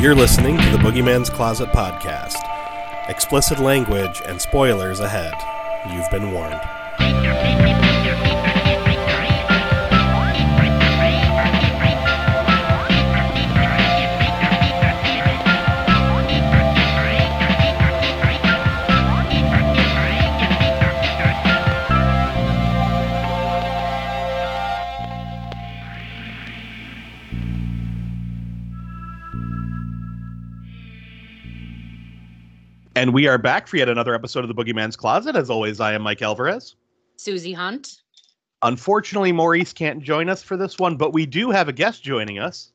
You're listening to the Boogeyman's Closet podcast. Explicit language and spoilers ahead. You've been warned. And we are back for yet another episode of the Boogeyman's Closet. As always, I am Mike Alvarez. Suzie Hunt. Unfortunately, Maurice can't join us for this one, but we do have a guest joining us.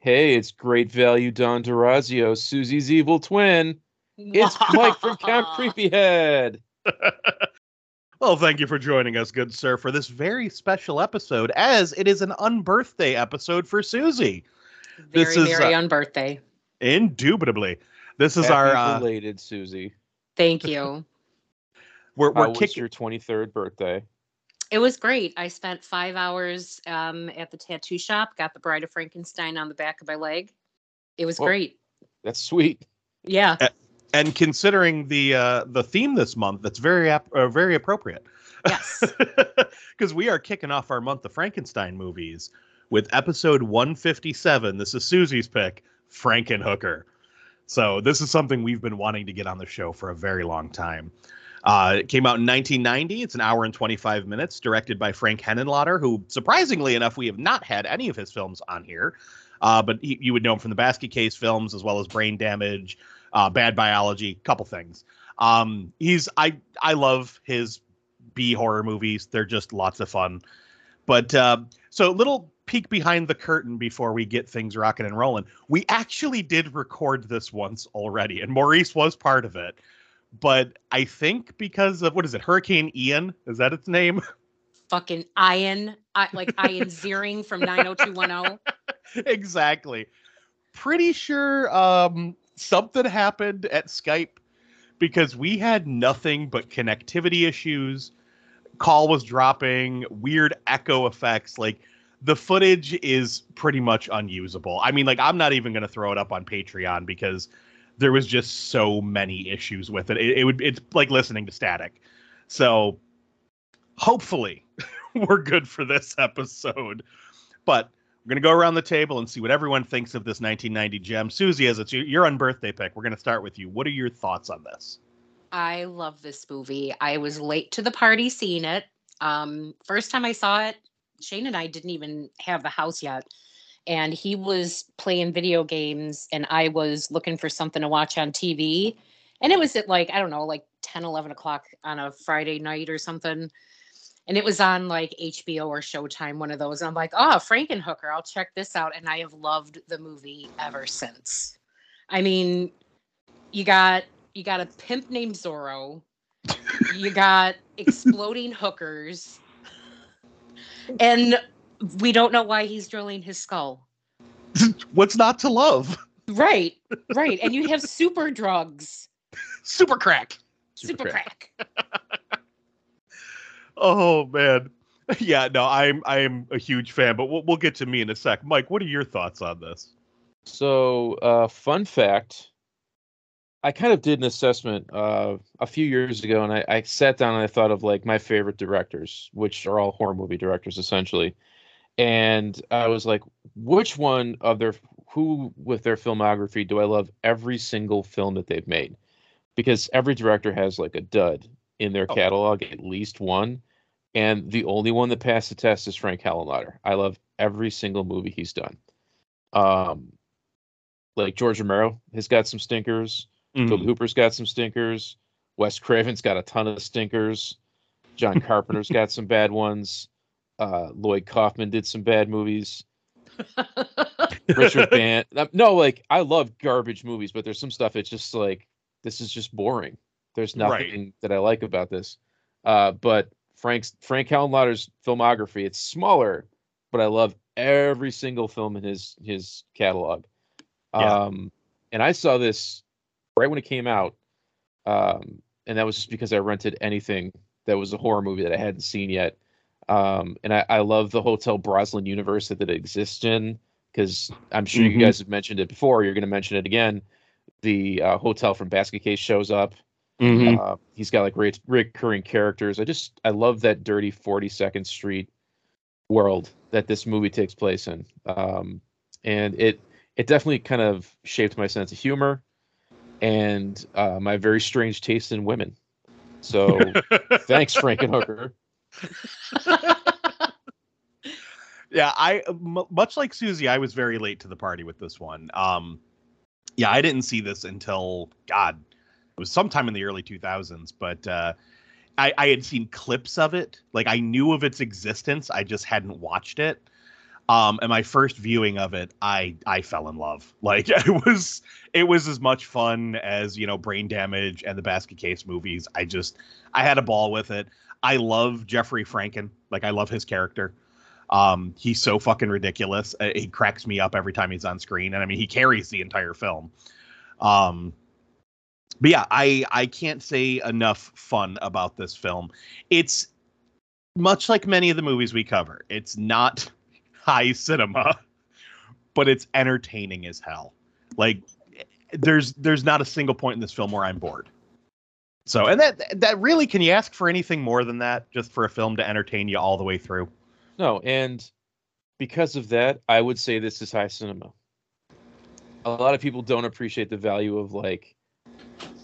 Hey, it's great value Don Durazio, Suzie's evil twin. It's Mike from Count Creepyhead. well, thank you for joining us, good sir, for this very special episode, as it is an unbirthday episode for Suzie. Very, This is, very uh, on birthday. Indubitably. This is Happy our uh, belated Suzie. Thank you. we're we're was kicking your 23rd birthday? it was great. I spent five hours um, at the tattoo shop, got the Bride of Frankenstein on the back of my leg. It was Oh. great. That's sweet. Yeah. and considering the uh the theme this month, that's very ap- uh, very appropriate. Yes. because we are kicking off our month of Frankenstein movies with episode 157. This is Suzie's pick, Frankenhooker. So this is something we've been wanting to get on the show for a very long time. Uh, it came out in 1990. It's an hour and 25 minutes, directed by Frank Henenlotter, who, surprisingly enough, we have not had any of his films on here. Uh, but he, you would know him from the Basket Case films, as well as Brain Damage, uh, Bad Biology, couple things. Um, he's I I love his B horror movies. They're just lots of fun. But uh, so little peek behind the curtain before we get things rocking and rolling. We actually did record this once already, and Maurice was part of it. But I think because of what is it, Hurricane Ian? Is that its name? Fucking Ian, I, like Ian Ziering from 90210. exactly. Pretty sure um, something happened at Skype because we had nothing but connectivity issues. Call was dropping, weird echo effects. Like the footage is pretty much unusable. I mean, like I'm not even going to throw it up on Patreon because there was just so many issues with it. It, it would it's like listening to static. So hopefully we're good for this episode. But we're going to go around the table and see what everyone thinks of this 1990 gem. Suzie, as it's your, your unbirthday pick, we're going to start with you. What are your thoughts on this? I love this movie. I was late to the party seeing it. Um, first time I saw it, Shane and I didn't even have the house yet. And he was playing video games, and I was looking for something to watch on TV. And it was at like, I don't know, like 10, 11 o'clock on a Friday night or something. And it was on like HBO or Showtime, one of those. And I'm like, oh, Frankenhooker, I'll check this out. And I have loved the movie ever since. I mean, you got you got a pimp named Zorro. you got exploding hookers. And we don't know why he's drilling his skull. What's not to love? Right, right. And you have super drugs, Super crack. super, crack. Oh man. Yeah, no, I'm I'm a huge fan, but we'll, we'll get to me in a sec. Mike, what are your thoughts on this? So, uh, fun fact I kind of did an assessment uh, a few years ago, and I, I sat down and I thought of like my favorite directors, which are all horror movie directors essentially. And I was like, which one of their who with their filmography do I love every single film that they've made? Because every director has like a dud in their Oh. catalog, at least one. And the only one that passed the test is Frank Henenlotter. I love every single movie he's done. Um, like George Romero has got some stinkers. Mm. Tobe Hooper's got some stinkers. Wes Craven's got a ton of stinkers. John Carpenter's got some bad ones. Uh, Lloyd Kaufman did some bad movies. Richard Band. No, like I love garbage movies, but there's some stuff it's just like this is just boring. There's Right. nothing that I like about this. Uh, but Frank's Frank Henenlotter's filmography, it's smaller, but I love every single film in his his catalog. Yeah. Um, and I saw this right when it came out, um, and that was just because I rented anything that was a horror movie that I hadn't seen yet. Um, and I, I love the Hotel Broslin universe that it exists in because I'm sure Mhm. you guys have mentioned it before. You're going to mention it again. The uh, hotel from Basket Case shows up. Mhm. Uh, he's got like re- recurring characters. I just I love that dirty 42nd Street world that this movie takes place in, um, and it it definitely kind of shaped my sense of humor and uh, my very strange taste in women. So thanks, Frankenhooker. yeah i m- much like suzie i was very late to the party with this one um yeah i didn't see this until god it was sometime in the early 2000s but uh i i had seen clips of it like i knew of its existence i just hadn't watched it um and my first viewing of it i i fell in love like it was it was as much fun as you know brain damage and the basket case movies i just i had a ball with it i love jeffrey franken like i love his character um, he's so fucking ridiculous. Uh, he cracks me up every time he's on screen, and I mean, he carries the entire film. Um, but yeah, I I can't say enough fun about this film. It's much like many of the movies we cover. It's not high cinema, but it's entertaining as hell. Like there's there's not a single point in this film where I'm bored. So, and that that really can you ask for anything more than that just for a film to entertain you all the way through? No, and because of that, I would say this is high cinema. A lot of people don't appreciate the value of like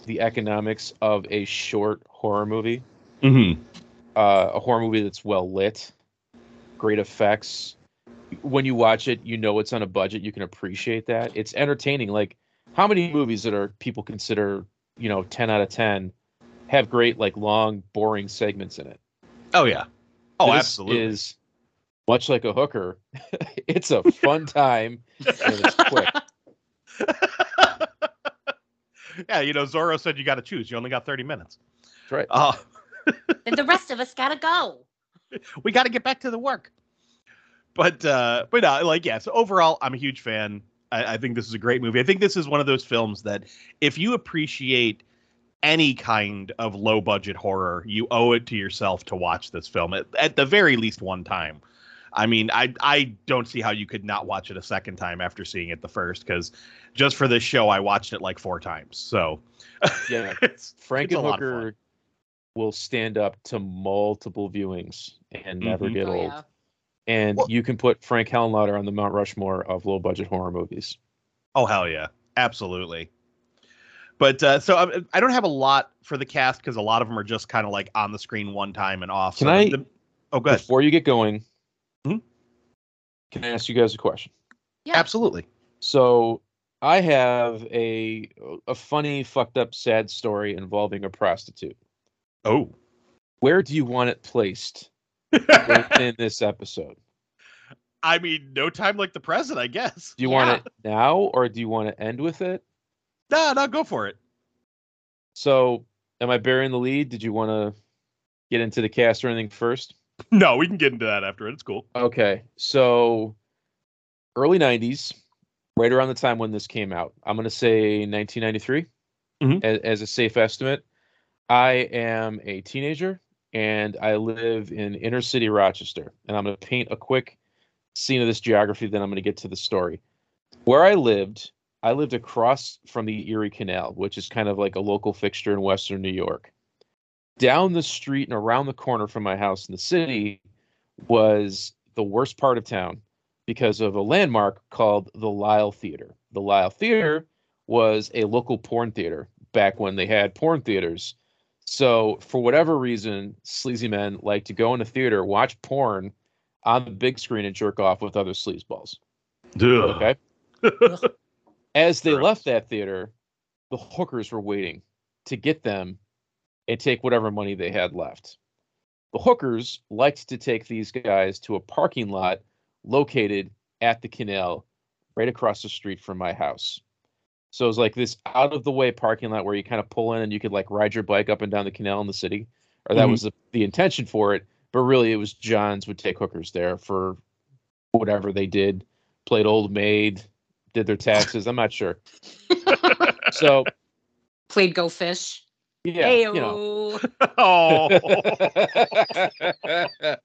the economics of a short horror movie. Mm-hmm. Uh, a horror movie that's well lit, great effects. When you watch it, you know it's on a budget. You can appreciate that. It's entertaining. Like how many movies that are people consider, you know, 10 out of 10 have great like long boring segments in it. Oh yeah. Oh, This absolutely. Is much like a hooker. it's a fun time and it's quick. yeah, you know, Zorro said you got to choose. You only got 30 minutes. That's right. Uh, and the rest of us gotta go. we got to get back to the work. But uh, but uh, like yeah. So overall, I'm a huge fan. I, I think this is a great movie. I think this is one of those films that if you appreciate any kind of low budget horror, you owe it to yourself to watch this film at, at the very least one time. I mean, I I don't see how you could not watch it a second time after seeing it the first because just for this show, I watched it like four times. So Yeah. it's It's a lot of Frankenhooker will stand up to multiple viewings and never Mhm. get Oh, old. yeah. And Well- you can put Frank Henenlotter on the Mount Rushmore of low budget horror movies. Oh hell yeah, absolutely. But uh, so I, I don't have a lot for the cast because a lot of them are just kind of like on the screen one time and off. Can So I- the- oh, good. Before you get going, Mhm. can I ask you guys a question? Yeah. Absolutely. So I have a a funny, fucked up, sad story involving a prostitute. Oh. Where do you want it placed within this episode? I mean, no time like the present, I guess. Do you Yeah. want it now or do you want to end with it? No, no, go for it. So, am I bearing the lead? Did you want to get into the cast or anything first? No, we can get into that after it. It's cool. Okay, so early '90s, right around the time when this came out. I'm going to say 1993 Mhm. as, as a safe estimate. I am a teenager and I live in inner city Rochester. And I'm going to paint a quick scene of this geography, then I'm going to get to the story. Where I lived, I lived across from the Erie Canal, which is kind of like a local fixture in Western New York. Down the street and around the corner from my house in the city was the worst part of town because of a landmark called the Lyell Theater. The Lyell Theater was a local porn theater back when they had porn theaters. So, for whatever reason, sleazy men like to go in a theater, watch porn on the big screen, and jerk off with other sleazeballs. Okay. As they Gross. left that theater, the hookers were waiting to get them and take whatever money they had left. The hookers liked to take these guys to a parking lot located at the canal right across the street from my house. So it was like this out of the way parking lot where you kind of pull in and you could like ride your bike up and down the canal in the city. Or that Mhm. was the, the intention for it. But really it was John's would take hookers there for whatever they did. Played old maid, did their taxes. I'm not sure. So Played Go Fish. yeah, you know. Oh.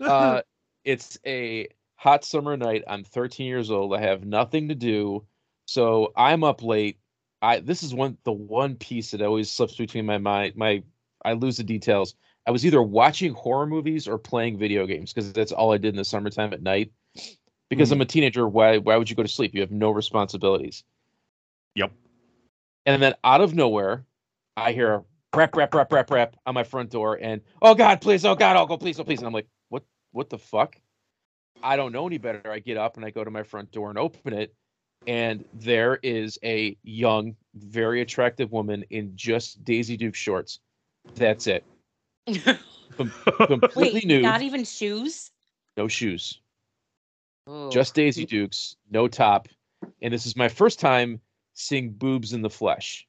uh, it's a hot summer night. I'm 13 years old. I have nothing to do, so I'm up late. I this is one the one piece that always slips between my mind. My I lose the details. I was either watching horror movies or playing video games because that's all I did in the summertime at night. Because I'm mm-hmm. a teenager, why why would you go to sleep? You have no responsibilities. Yep. And then out of nowhere, I hear rap, rap, rap, rap, rap on my front door, and oh God, please, oh God, oh go, please, oh please. And I'm like, what what the fuck? I don't know any better. I get up and I go to my front door and open it, and there is a young, very attractive woman in just Daisy Duke shorts. That's it. Completely Wait, nude, not even shoes? no shoes, Oh. just Daisy Dukes, no top. And this is my first time seeing boobs in the flesh.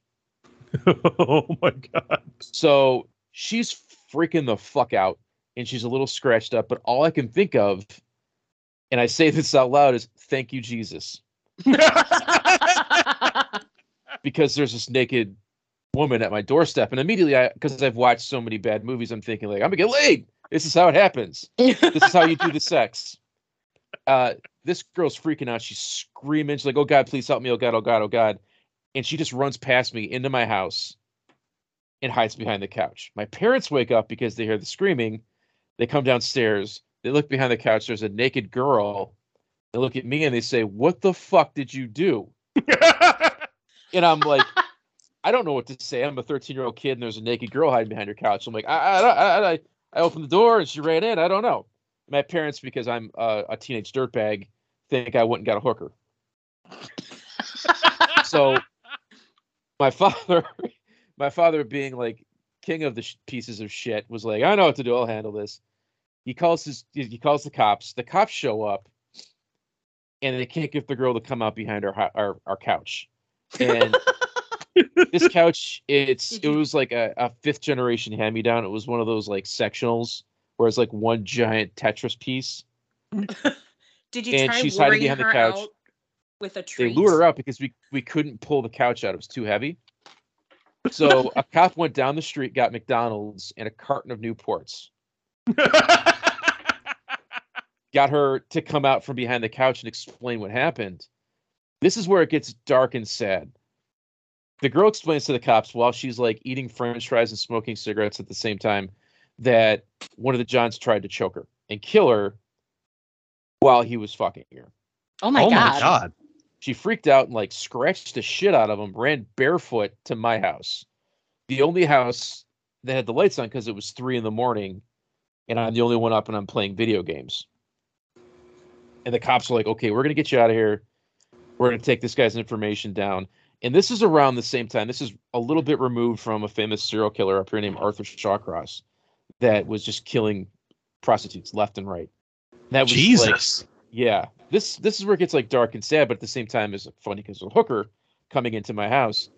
oh my god. So she's freaking the fuck out and she's a little scratched up, but all I can think of, and I say this out loud, is thank you, Jesus. Because there's this naked woman at my doorstep. And immediately I because I've watched so many bad movies, I'm thinking like, I'm gonna get laid. This is how it happens. This is how you do the sex. Uh this girl's freaking out. She's screaming. She's like, Oh God, please help me. Oh God, oh God, oh God. And she just runs past me into my house and hides behind the couch. My parents wake up because they hear the screaming. They come downstairs. They look behind the couch. There's a naked girl. They look at me and they say, What the fuck did you do? And I'm like, I don't know what to say. I'm a 13 year old kid and there's a naked girl hiding behind her couch. I'm like, I, I, I, I, opened the door and she ran in. I don't know. My parents, because I'm uh, a teenage dirtbag, think I went and got a hooker. So my father, my father being like king of the sh- pieces of shit, was like, I know what to do. I'll handle this. He calls his, he calls the cops. The cops show up, and they can't get the girl to come out behind our our, our couch. And this couch, it's it mm-hmm. was like a, a fifth generation hand me down. It was one of those like sectionals where it's like one giant Tetris piece. Did you And try she's hiding luring behind the couch. out with a treat? They lured her out because we we couldn't pull the couch out. It was too heavy. So a cop went down the street, got McDonald's and a carton of Newports, got her to come out from behind the couch and explain what happened. This is where it gets dark and sad. The girl explains to the cops while she's like eating french fries and smoking cigarettes at the same time that one of the Johns tried to choke her and kill her while he was fucking her. Oh my oh god. my god. She freaked out and like scratched the shit out of him, ran barefoot to my house. The only house that had the lights on because it was three in the morning and I'm the only one up and I'm playing video games. And the cops are like, okay, we're going to get you out of here. We're going to take this guy's information down. And this is around the same time. This is a little bit removed from a famous serial killer up here named Arthur Shawcross that was just killing prostitutes left and right. That was like, Jesus. yeah, this this is where it gets like dark and sad, but at the same time is funny because a hooker coming into my house.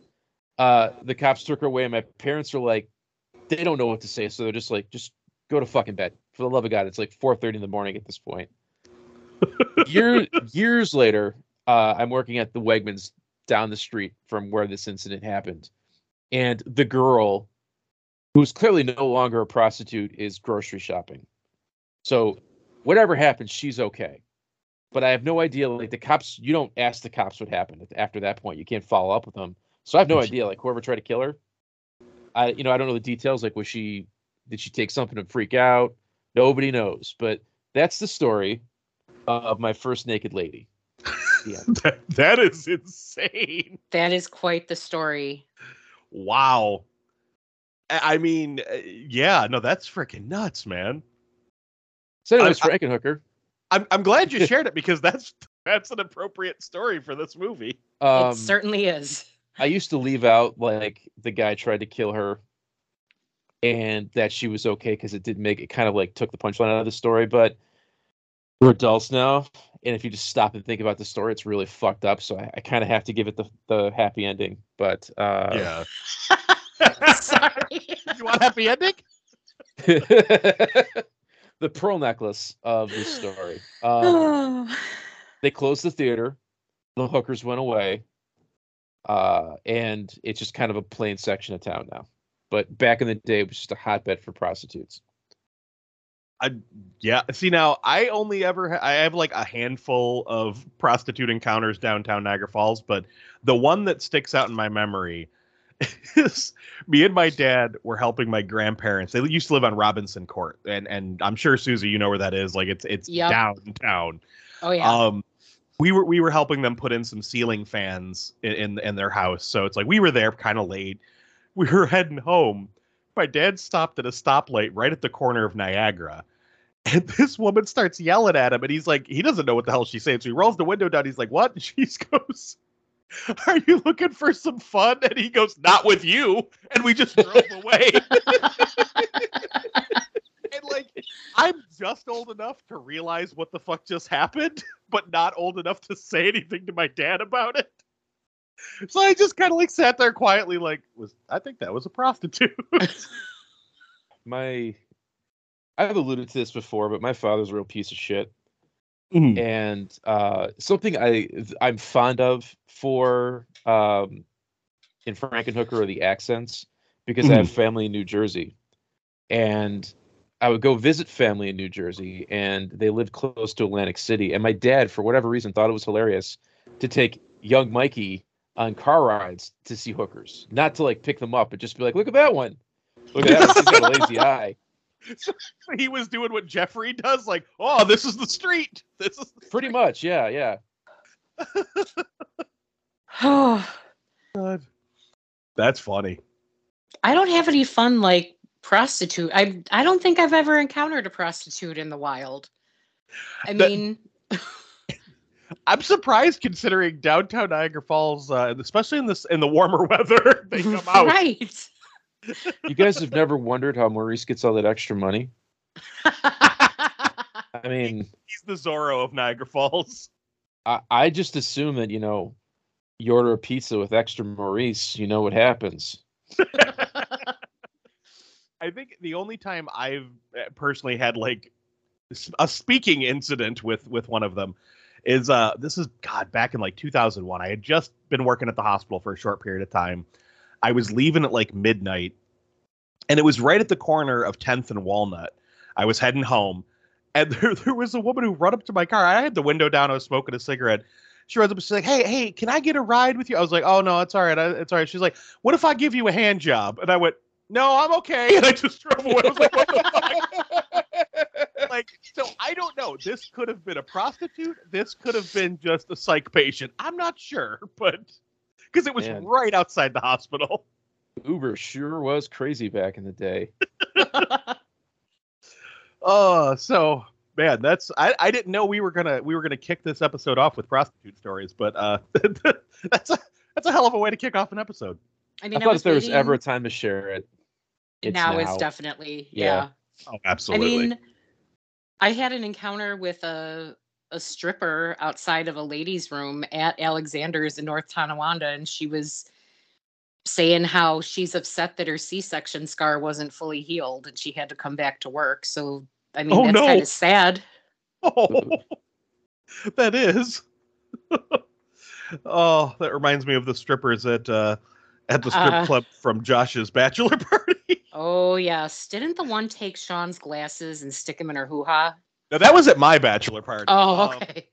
Uh, the cops took her away, and my parents are like, they don't know what to say, so they're just like, just go to fucking bed. For the love of God, it's like four thirty in the morning at this point. Year, years later, uh, I'm working at the Wegmans down the street from where this incident happened, and the girl, who's clearly no longer a prostitute, is grocery shopping. So, whatever happens, she's okay but I have no idea. Like the cops, you don't ask the cops what happened after that point. You can't follow up with them. So I have no idea. Like whoever tried to kill her, I you know I don't know the details. Like was she did she take something and freak out? Nobody knows. But that's the story of my first naked lady. Yeah. That, that is insane. That is quite the story. Wow. I I mean, uh, yeah, no, that's freaking nuts, man. So anyways, I- Frankenhooker. I'm I'm glad you shared it because that's that's an appropriate story for this movie. Um, it certainly is. I used to leave out like the guy tried to kill her and that she was okay because it did make it kind of like took the punchline out of the story. But we're adults now. And if you just stop and think about the story, it's really fucked up. So I, I kind of have to give it the, the happy ending. But uh, yeah. Sorry. you want a happy ending? the pearl necklace of this story. Um, they closed the theater. The hookers went away. Uh, and it's just kind of a plain section of town now. But back in the day, it was just a hotbed for prostitutes. I yeah. See now, I only ever ha- I have like a handful of prostitute encounters downtown Niagara Falls, but the one that sticks out in my memory is me and my dad were helping my grandparents. They used to live on Robinson Court, and and I'm sure Suzie, you know where that is. Like it's it's Yep. downtown. Oh yeah. Um, we were we were helping them put in some ceiling fans in in, in their house, so it's like we were there kind of late. We were heading home. My dad stopped at a stoplight right at the corner of Niagara. And this woman starts yelling at him, and he's like, he doesn't know what the hell she's saying. So he rolls the window down. He's like, "What?" And she goes, "Are you looking for some fun?" And he goes, "Not with you." And we just drove away. and like, I'm just old enough to realize what the fuck just happened, but not old enough to say anything to my dad about it. So I just kind of like sat there quietly, like, was I think that was a prostitute. My, I've alluded to this before, but my father's a real piece of shit. Mhm. and uh, something I I'm fond of for um, in Frankenhooker are the accents because I have family in New Jersey, and I would go visit family in New Jersey, and they lived close to Atlantic City, and my dad, for whatever reason, thought it was hilarious to take young Mikey on car rides to see hookers, not to like pick them up, but just be like, look at that one, look at that one, she's got a lazy eye. he was doing what Jeffrey does, like, oh, this is the street. This is the Pretty much, yeah, yeah. God. That's funny. I don't have any fun like prostitute. I I don't think I've ever encountered a prostitute in the wild. I That- mean, I'm surprised considering downtown Niagara Falls, uh, especially in this in the warmer weather, they come out. right. You guys have never wondered how Maurice gets all that extra money? I mean, He's the Zorro of Niagara Falls. I, I just assume that, you know, you order a pizza with extra Maurice, you know what happens. I think the only time I've uh, personally had like a speaking incident with with one of them is uh this is god back in like 2001 i had just been working at the hospital for a short period of time. I was leaving at like midnight and it was right at the corner of 10th and walnut. I was heading home and there, there was a woman who run up to my car. I had the window down. I was smoking a cigarette. She runs up and she's like hey hey can i get a ride with you? I was like oh no it's all right. I, it's all right. She's like what if i give you a hand job? And i went no i'm okay. And i just drove away. I was like what the fuck so i don't know this could have been a prostitute this could have been just a psych patient i'm not sure but because it was Man. right outside the hospital Uber sure was crazy back in the day. oh so man that's I, I didn't know we were gonna we were gonna kick this episode off with prostitute stories but uh that's a that's a hell of a way to kick off an episode I I mean, I, thought was if there was ever a time to share it, it's now, now. is definitely Yeah. yeah. oh I absolutely mean, I had an encounter with a a stripper outside of a ladies' room at Alexander's in North Tonawanda, and she was saying how she's upset that her C-section scar wasn't fully healed and she had to come back to work. So I mean, Oh, that's no. kind of sad. Oh, that is. oh, that reminds me of the strippers at uh, at the strip Uh. club from Josh's bachelor party. Oh yes, didn't the one take Sean's glasses and stick him in her hoo ha? no, that was at my bachelor party. Oh, Um, okay.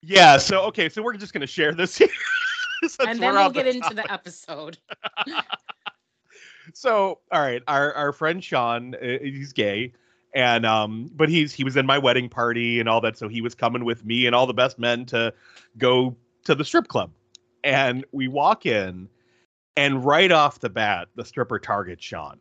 yeah. So okay, so we're just gonna share this here. and then we'll on the get into topic. the episode. so all right our our friend sean uh, he's gay and um but he's he was in my wedding party and all that so he was coming with me and all the best men to go to the strip club and we walk in and right off the bat the stripper targets sean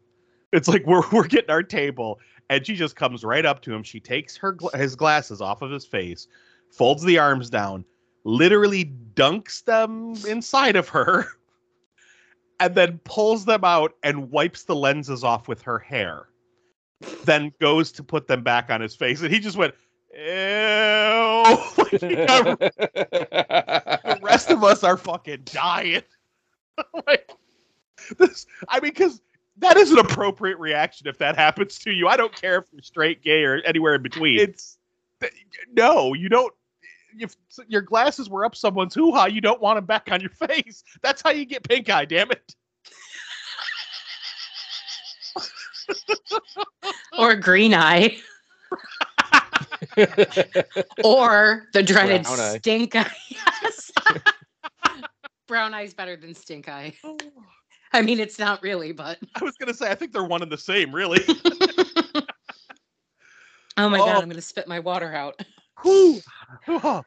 it's like we're we're getting our table and she just comes right up to him she takes her his glasses off of his face folds the arms down literally dunks them inside of her and then pulls them out and wipes the lenses off with her hair. Then goes to put them back on his face, and he just went, "Ew!" Got- um, the rest of us are fucking dying. like this, I mean, because that is an appropriate reaction if that happens to you. I don't care if you're straight, gay, or anywhere in between. It's no, you don't. If your glasses were up someone's hoo ha, you don't want them back on your face. That's how you get pink eye. Damn it. or green eye. or the dreaded Brown stink eye. yes. Brown eye's better than stink eye. Oh. I mean, it's not really, but I was gonna say I think they're one and the same, really. oh my Oh. god, I'm gonna spit my water out. Whew. well,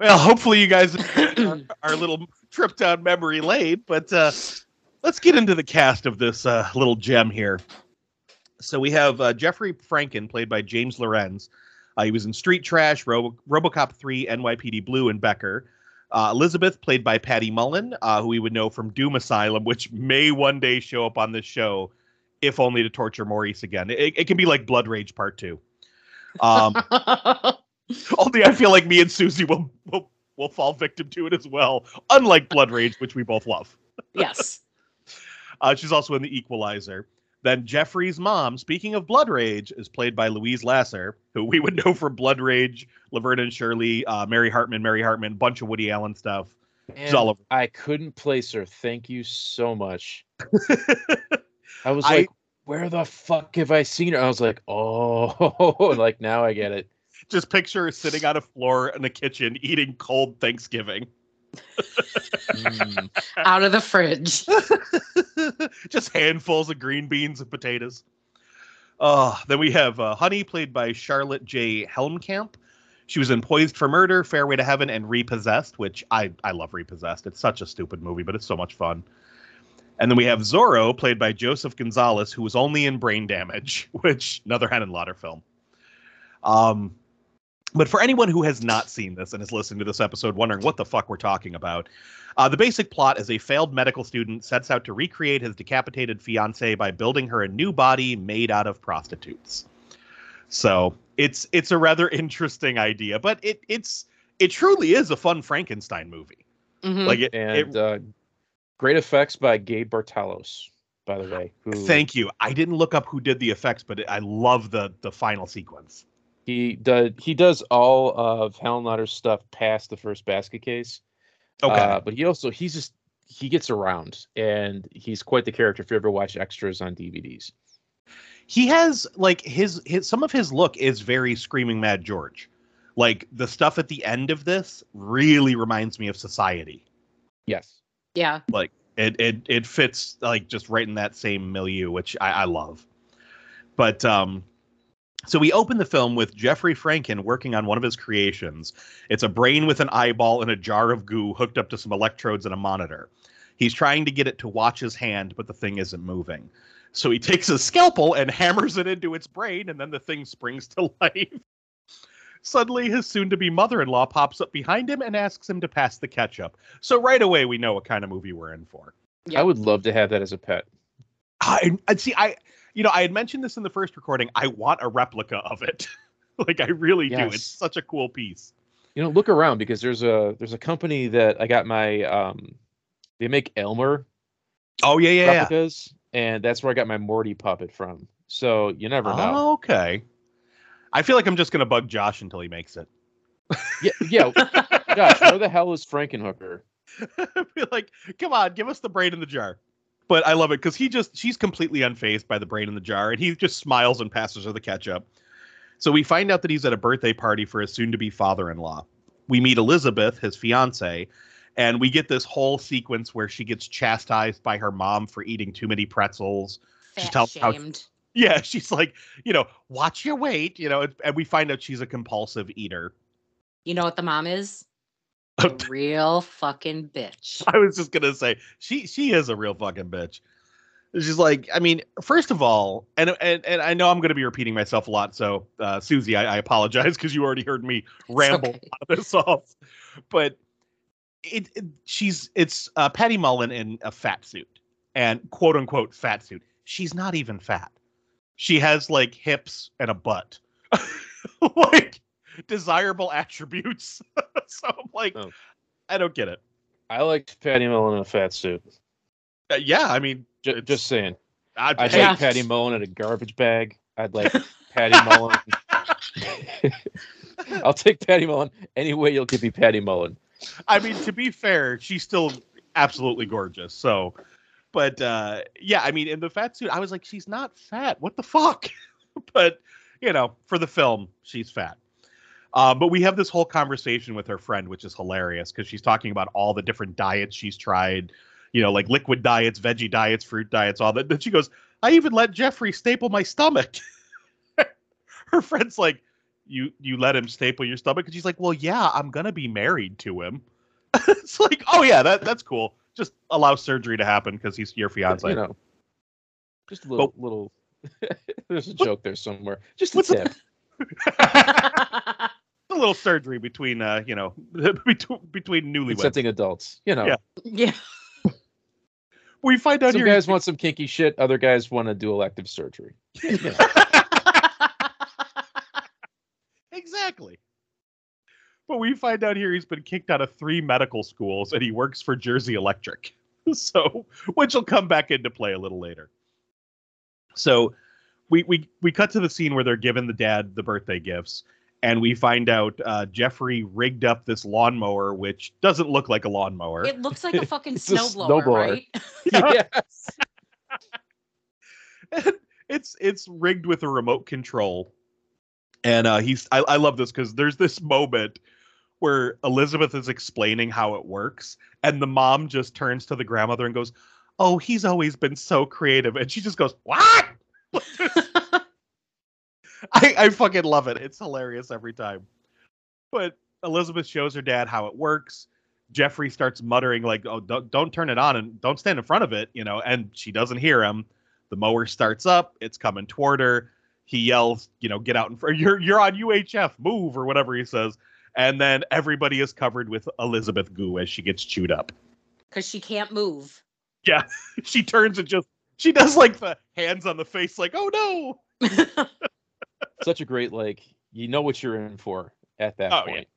hopefully you guys enjoyed our, our little trip down memory lane, but uh, let's get into the cast of this uh, little gem here. So we have uh, Jeffrey Franken, played by James Lorinz. Uh, he was in Street Trash, Robo- RoboCop 3, NYPD Blue, and Becker. Uh, Elizabeth, played by Patty Mullen, uh, who we would know from Doom Asylum, which may one day show up on this show, if only to torture Maurice again. It, it can be like Blood Rage Part 2. Um, only I feel like me and Suzie will, will will fall victim to it as well. Unlike Blood Rage, which we both love. yes. Uh, she's also in The Equalizer. Then Jeffrey's mom, speaking of Blood Rage, is played by Louise Lasser, who we would know from Blood Rage, Laverne and Shirley, uh, Mary Hartman, Mary Hartman, bunch of Woody Allen stuff. She's all over. I couldn't place her. Thank you so much. I was I- like, where the fuck have I seen her? I was like, oh, like now I get it. Just picture her sitting on a floor in a kitchen eating cold Thanksgiving. Mm. Out of the fridge. just handfuls of green beans and potatoes. Uh, then we have uh, Honey, played by Charlotte J. Helmkamp. She was in Poised for Murder, Fairway to Heaven, and Repossessed, which I, I love Repossessed. It's such a stupid movie, but it's so much fun. And then we have Zorro, played by Joseph Gonzalez, who was only in Brain Damage, which another Henenlotter film. Um, but for anyone who has not seen this and is listening to this episode wondering what the fuck we're talking about, uh, the basic plot is a failed medical student sets out to recreate his decapitated fiancee by building her a new body made out of prostitutes. So it's it's a rather interesting idea, but it it's it truly is a fun Frankenstein movie. Mhm. Like it, And it uh, great effects by Gabe Bartalos, by the way. Who thank you. I didn't look up who did the effects, but I love the the final sequence. He does he does all of Henenlotter's stuff past the first basket case. Okay. Uh, but he also he's just he gets around and he's quite the character if you ever watch extras on DVDs. he has like his his some of his look is very screaming mad george like the stuff at the end of this really reminds me of society Yes. yeah. like it it it fits like just right in that same milieu which i, I love but um so we open the film with Jeffrey Franken working on one of his creations. It's a brain with an eyeball and a jar of goo hooked up to some electrodes and a monitor. He's trying to get it to watch his hand, but the thing isn't moving. So he takes a scalpel and hammers it into its brain, and then the thing springs to life. Suddenly, his soon to be mother in law pops up behind him and asks him to pass the ketchup. So right away, we know what kind of movie we're in for. Yeah. I would love to have that as a pet. I, I see. I, you know, I had mentioned this in the first recording. I want a replica of it. like I really do. It's such a cool piece. You know, look around because there's a there's a company that I got my um they make Aylmer Oh yeah, yeah, yeah. replicas, and that's where I got my Morty puppet from. So you never know. Oh, okay. I feel like I'm just gonna bug Josh until he makes it. Yeah, yeah. Gosh, where the hell is Frankenhooker? I feel like, come on, give us the brain in the jar. But I love it because he just she's completely unfazed by the brain in the jar, and he just smiles and passes her the ketchup. So we find out that he's at a birthday party for his soon-to-be father-in-law. We meet Elizabeth, his fiance, and we get this whole sequence where she gets chastised by her mom for eating too many pretzels. She Fat tells how- shamed. Yeah, she's like, you know, watch your weight, you know, and we find out she's a compulsive eater. You know what the mom is? A real fucking bitch. I was just gonna say she she is a real fucking bitch. She's like, I mean, first of all, and and, and I know I'm gonna be repeating myself a lot, so uh, Suzie, I, I apologize because you already heard me ramble okay. a lot of this off. But it, it she's it's uh, Patty Mullen in a fat suit and quote unquote fat suit. She's not even fat. She has like hips and a butt, like desirable attributes. so I'm like, Oh. I don't get it. I liked Patty Mullen in a fat suit. Uh, yeah, I mean, J- just saying. I'd, I'd like Patty Mullen in a garbage bag. I'd like Patty Mullen. I'll take Patty Mullen any way you'll give me Patty Mullen. I mean, to be fair, she's still absolutely gorgeous. So, but uh, yeah, I mean, in the fat suit, I was like, she's not fat. What the fuck? but you know, for the film, she's fat. Um, but we have this whole conversation with her friend, which is hilarious because she's talking about all the different diets she's tried, you know, like liquid diets, veggie diets, fruit diets, all that. Then she goes, I even let Jeffrey staple my stomach. her friend's like, You you let him staple your stomach? And she's like, Well, yeah, I'm gonna be married to him. it's like, oh yeah, that that's cool. Just allow surgery to happen because he's your fiance. You know, just a little, But- little. There's a joke there somewhere. Just a tip. A little surgery between uh, you know, between between newlyweds. Consenting adults. You know, Yeah. yeah. We find out some here guys want some kinky shit. Other guys want to do elective surgery. exactly. But we find out here he's been kicked out of three medical schools and he works for Jersey Electric. So, which will come back into play a little later. So, we we we cut to the scene where they're giving the dad the birthday gifts, and we find out uh, Jeffrey rigged up this lawnmower, which doesn't look like a lawnmower. It looks like a fucking It's a snowblower, snowblower. right? yes. and it's it's rigged with a remote control and uh he's i, I love this because there's this moment where elizabeth is explaining how it works and the mom just turns to the grandmother and goes oh he's always been so creative and she just goes what I, I fucking love it it's hilarious every time but elizabeth shows her dad how it works jeffrey starts muttering like oh don't, don't turn it on and don't stand in front of it you know and she doesn't hear him the mower starts up. It's coming toward her. He yells, you know, get out in front. You're you're on UHF. Move or whatever he says. And then everybody is covered with Elizabeth goo as she gets chewed up. Because she can't move. Yeah, she turns and just she does like the hands on the face, like oh no. Such a great like. You know what you're in for at that Oh, yeah. point.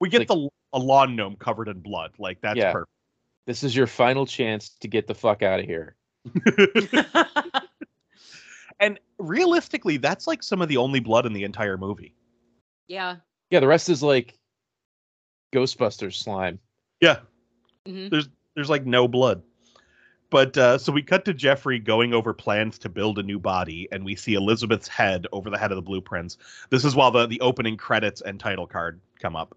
We get Like- the a lawn gnome covered in blood. Like that's Yeah. perfect. This is your final chance to get the fuck out of here. And realistically, that's like some of the only blood in the entire movie. yeah. Yeah, the rest is like Ghostbusters slime. Yeah. hmm there's like no blood. But uh, so we cut to Jeffrey going over plans to build a new body, and we see Elizabeth's head over the head of the blueprints. This is while the, the opening credits and title card come up.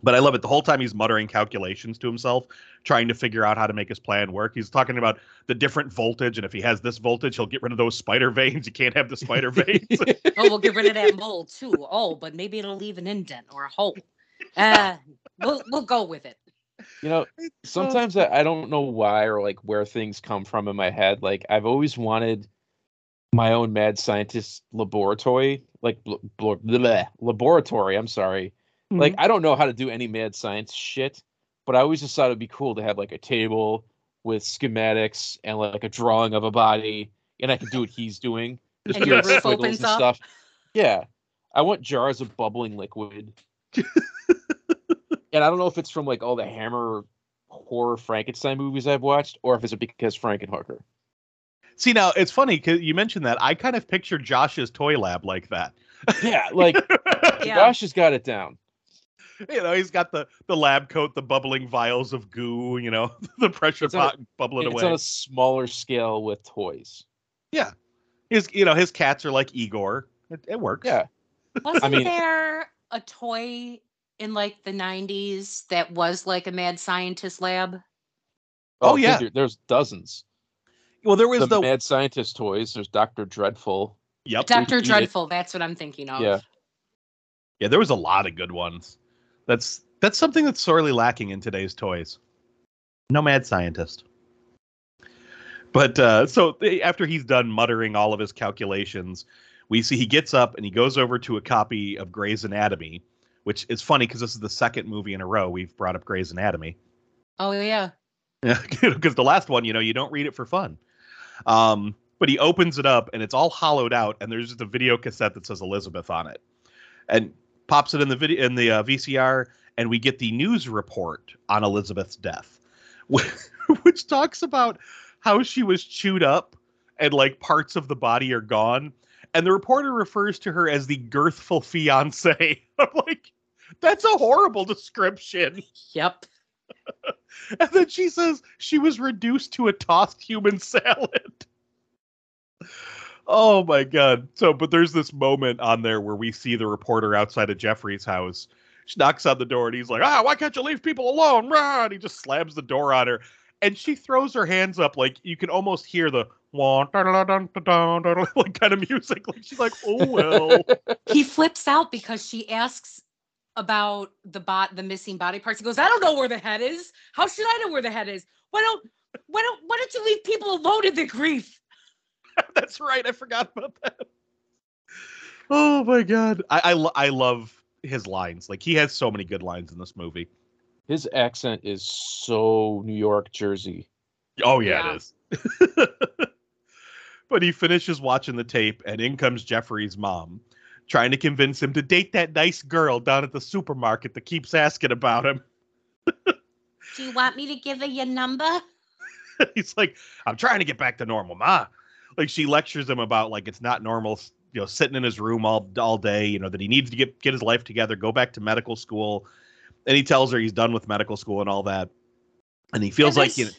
But I love it. The whole time he's muttering calculations to himself, trying to figure out how to make his plan work. He's talking about the different voltage, and if he has this voltage, he'll get rid of those spider veins. You can't have the spider veins. Oh, we'll get rid of that mole too. Oh, but maybe it'll leave an indent or a hole. Uh, we'll we'll go with it. You know, sometimes I, I don't know why or like where things come from in my head. Like I've always wanted my own mad scientist laboratory, like bl- bl- bleh, laboratory. I'm sorry. Like I don't know how to do any mad science shit, but I always just thought it'd be cool to have like a table with schematics and like a drawing of a body, and I can do what he's doing. Just And do, like, squiggles and up? stuff. Yeah, I want jars of bubbling liquid. and I don't know if it's from like all the Hammer horror Frankenstein movies I've watched, or if it's because Frankenhooker. See now, it's funny because you mentioned that. I kind of pictured Josh's toy lab like that. Yeah, like Yeah. Josh has got it down. you know, he's got the the lab coat, the bubbling vials of goo, you know, the pressure It's on a- pot bubbling It's away. It's on a smaller scale with toys. Yeah, his, you know, his cats are like Igor. It, it works. Yeah, Wasn't mean- there a toy in like the '90s that was like a mad scientist lab? Oh, dude, yeah. there- there's dozens. Well, there was The the, Mad Scientist toys. There's Doctor Dreadful. yep. Doctor. Dreadful. That's what I'm thinking of. Yeah, Yeah, there was a lot of good ones. That's that's something that's sorely lacking in today's toys. No mad scientist. But uh, so they, after he's done muttering all of his calculations, we see he gets up and he goes over to a copy of Gray's Anatomy, which is funny because this is the second movie in a row we've brought up Gray's Anatomy. Oh yeah. Yeah, because the last one, you know, you don't read it for fun. Um, but he opens it up and it's all hollowed out, and there's just a video cassette that says Elizabeth on it, and pops it in the video in the uh, VCR, and we get the news report on Elizabeth's death, which talks about how she was chewed up and like parts of the body are gone, and the reporter refers to her as the girthful fiance. I'm like, that's a horrible description. Yep. And then she says she was reduced to a tossed human salad. Oh my god. So, but there's this moment on there where we see the reporter outside of Jeffrey's house. She knocks on the door and he's like, "Ah, why can't you leave people alone?" Rah! And he just slams the door on her, and she throws her hands up like you can almost hear the like kind of music. Like she's like, "Oh well." he flips out because she asks about the bot the missing body parts. He goes, I don't know where the head is. How should I know where the head is? Why don't why don't why don't you leave people alone in the grief? That's right. I forgot about that. Oh my god. I I, lo- I love his lines. Like he has so many good lines in this movie. His accent is so New York, Jersey. Oh yeah, Yeah. it is. but he finishes watching the tape, and in comes Jeffrey's mom, trying to convince him to date that nice girl down at the supermarket that keeps asking about him. Do you want me to give her your number? He's like, "I'm trying to get back to normal, ma." Like she lectures him about like it's not normal, you know, sitting in his room all all day. You know that he needs to get get his life together, go back to medical school, and he tells her he's done with medical school and all that, and he feels And like you know.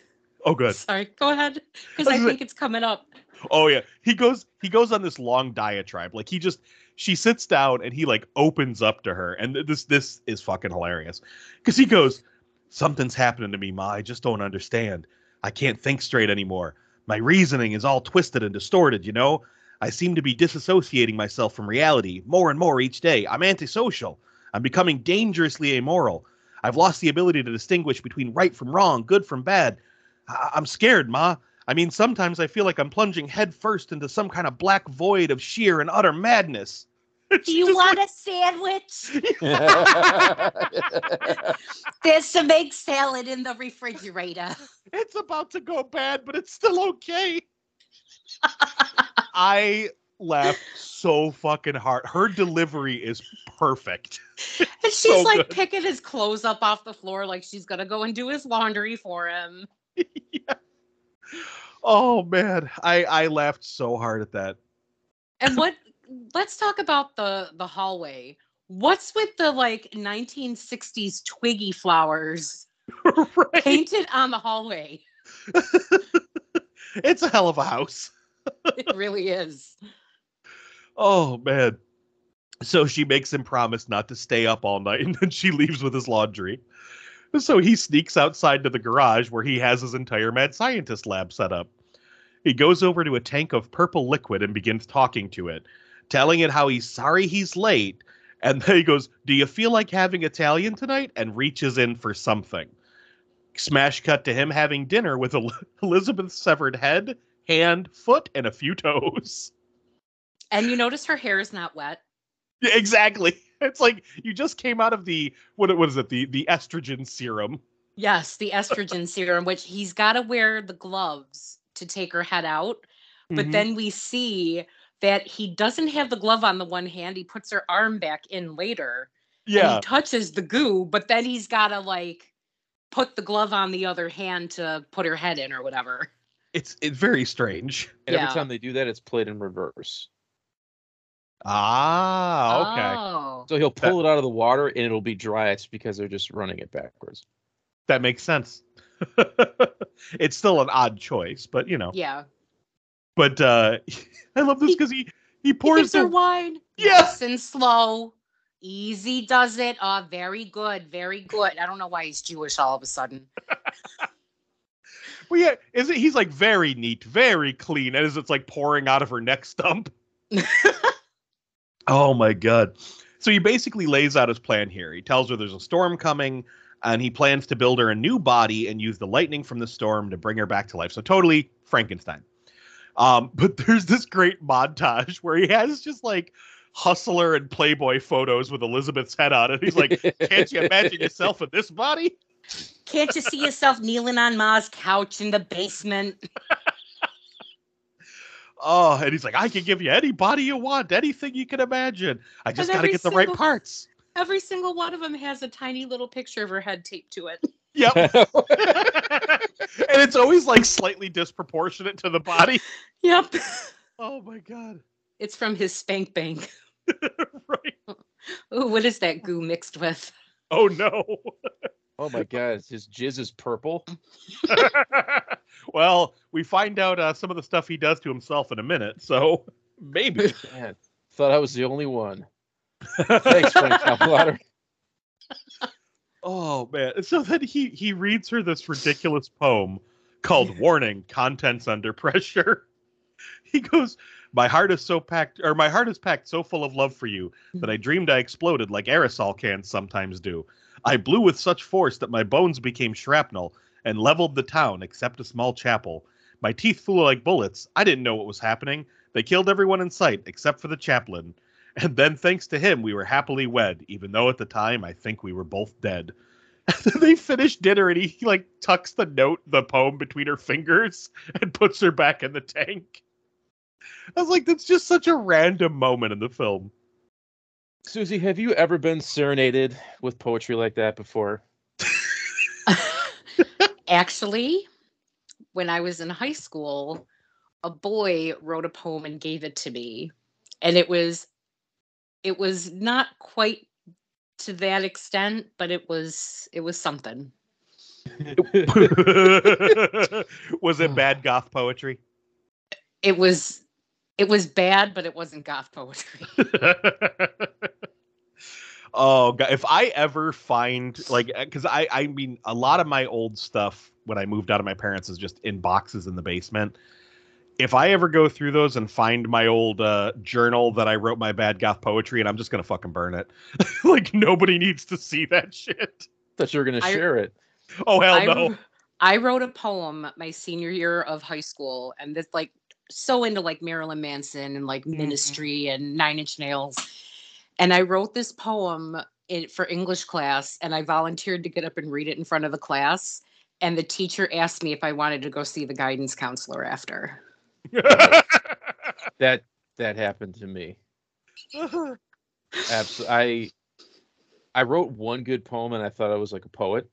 Oh, good. Sorry, go ahead. Because I think it's coming up. Oh yeah, he goes he goes on this long diatribe. Like he just she sits down and he like opens up to her, and this this is fucking hilarious because he goes, "Something's happening to me, ma. I just don't understand. I can't think straight anymore. My reasoning is all twisted and distorted. You know, I seem to be disassociating myself from reality more and more each day. I'm antisocial. I'm becoming dangerously amoral. I've lost the ability to distinguish between right from wrong, good from bad. I- I'm scared, ma." I mean, sometimes I feel like I'm plunging headfirst into some kind of black void of sheer and utter madness. It's Do you want a sandwich? There's some egg salad in the refrigerator. it's about to go bad, but it's still okay. I laughed so fucking hard. Her delivery is perfect. And she's So like good. picking his clothes up off the floor like she's gonna go and do his laundry for him. yeah. Oh man, I I laughed so hard at that. And what let's talk about the the hallway. What's with the like 1960s twiggy flowers right? painted on the hallway? it's a hell of a house. It really is. Oh man. So she makes him promise not to stay up all night and then she leaves with his laundry. So he sneaks outside to the garage where he has his entire mad scientist lab set up. He goes over to a tank of purple liquid and begins talking to it, telling it how he's sorry he's late. And then he goes, Do you feel like having Italian tonight? And reaches in for something. Smash cut to him having dinner with El- Elizabeth's severed head, hand, foot, and a few toes. And you notice her hair is not wet. Yeah, exactly. It's like you just came out of the what what is it? The the estrogen serum. Yes, the estrogen serum, which he's got to wear the gloves to take her head out. But Mhm. then we see that he doesn't have the glove on the one hand. He puts her arm back in later. And yeah, he touches the goo, but then he's got to like put the glove on the other hand to put her head in or whatever. it's it's very strange. And Yeah. every time they do that, it's played in reverse. Ah, okay. Oh. So he'll pull it out of the water and it'll be dry. It's because they're just running it backwards. That makes sense. it's still an odd choice, but you know. Yeah. But uh I love this because he he He pours gives her the wine. Yeah. And slow. Easy does it. Oh, very good. Very good. I don't know why he's Jewish all of a sudden. well, yeah, is it he's like very neat, very clean, as it's like pouring out of her neck stump. Oh my god. So he basically lays out his plan here. He tells her there's a storm coming and he plans to build her a new body and use the lightning from the storm to bring her back to life. So totally Frankenstein. Um, but there's this great montage where he has just like hustler and playboy photos with Elizabeth's head on it. He's like, "Can't you imagine yourself in this body?" Can't you see yourself kneeling on Ma's couch in the basement? Oh, and he's like, "I can give you any body you want, anything you can imagine. I just got to every get the right parts." Every single one of them has a tiny little picture of her head taped to it. Yep. and it's always like slightly disproportionate to the body. Yep. Oh my god. It's from his spank bank. right. Ooh, what is that goo mixed with? Oh no. oh my god, his jizz is purple. Well, we find out uh, some of the stuff he does to himself in a minute, so maybe. Man, thought I was the only one. Thanks, Frank Calplotter. Oh man! So then he he reads her this ridiculous poem called "Warning: Contents Under Pressure." He goes, "My heart is so packed, or my heart is packed so full of love for you that I dreamed I exploded like aerosol cans sometimes do. I blew with such force that my bones became shrapnel and leveled the town except a small chapel. My teeth flew like bullets. I didn't know what was happening. They killed everyone in sight except for the chaplain. And then, thanks to him, we were happily wed, even though at the time I think we were both dead. they finish dinner and he like tucks the note, the poem between her fingers and puts her back in the tank. I was like, that's just such a random moment in the film. Suzie, have you ever been serenaded with poetry like that before? Actually, when I was in high school, a boy wrote a poem and gave it to me. And it was it was not quite to that extent, but it was it was something. was it bad goth poetry? It was it was bad, but it wasn't goth poetry. oh god if i ever find like because i i mean a lot of my old stuff when i moved out of my parents is just in boxes in the basement. If i ever go through those and find my old uh, journal that i wrote my bad goth poetry and i'm just gonna fucking burn it. Like nobody needs to see that shit. That you're gonna share it. oh hell I, no. I wrote a poem my senior year of high school, and this like so into like Marilyn Manson and like Mhm. Ministry and Nine Inch Nails, and I wrote this poem in, for English class, and I volunteered to get up and read it in front of the class, and the teacher asked me if I wanted to go see the guidance counselor after. That that happened to me. Absolutely. I I wrote one good poem and I thought I was like a poet.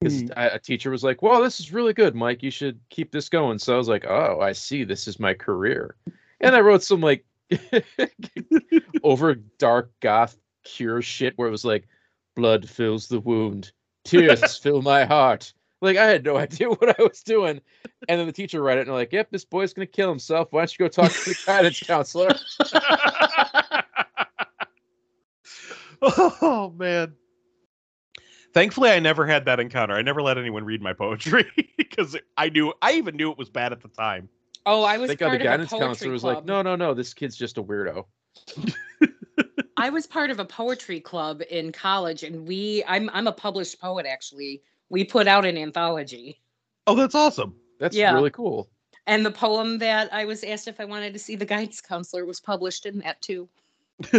Because Mhm. a teacher was like, "Well, this is really good, Mike. You should keep this going." So I was like, "Oh, I see. This is my career." And I wrote some like over dark goth cure shit where it was like, "Blood fills the wound, tears fill my heart." Like I had no idea what I was doing. And then the teacher read it and they're like, "Yep, this boy's gonna kill himself. Why don't you go talk to the guidance counselor?" oh man. Thankfully, I never had that encounter. I never let anyone read my poetry because I knew I even knew it was bad at the time. Oh, I was Thank God the of guidance counselor was club. like, "No, no, no. This kid's just a weirdo." I was part of a poetry club in college, and we I'm I'm a published poet actually. We put out an anthology. Oh, that's awesome. That's Yeah. really cool. And the poem that I was asked if I wanted to see the guidance counselor was published in that too.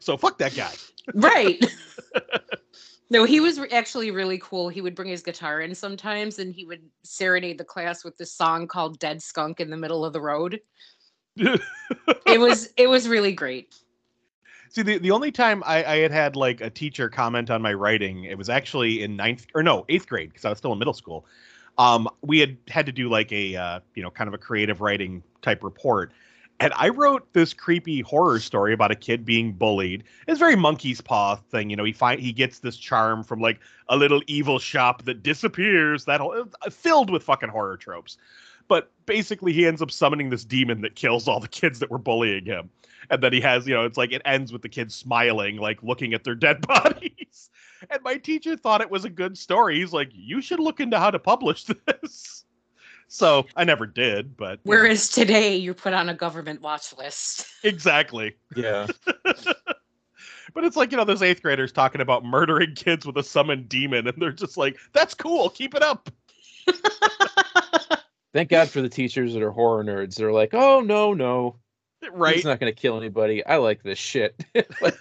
so fuck that guy. Right. no, he was actually really cool. He would bring his guitar in sometimes and he would serenade the class with this song called Dead Skunk in the Middle of the Road. It was it was really great. See, the, the only time I, I had had like a teacher comment on my writing, it was actually in ninth or no eighth grade because I was still in middle school. Um, we had had to do like a uh, you know kind of a creative writing type report, and I wrote this creepy horror story about a kid being bullied. It's very monkey's paw thing, you know. He find he gets this charm from like a little evil shop that disappears. That whole uh, filled with fucking horror tropes. But basically, he ends up summoning this demon that kills all the kids that were bullying him and then he has you know it's like it ends with the kids smiling like looking at their dead bodies and my teacher thought it was a good story he's like you should look into how to publish this so i never did but you know, Whereas today you're put on a government watch list. exactly Yeah. but it's like you know those eighth graders talking about murdering kids with a summoned demon and they're just like that's cool keep it up Thank God for the teachers that are horror nerds. They're like, "Oh no, no, right he's not going to kill anybody. I like this shit." Like,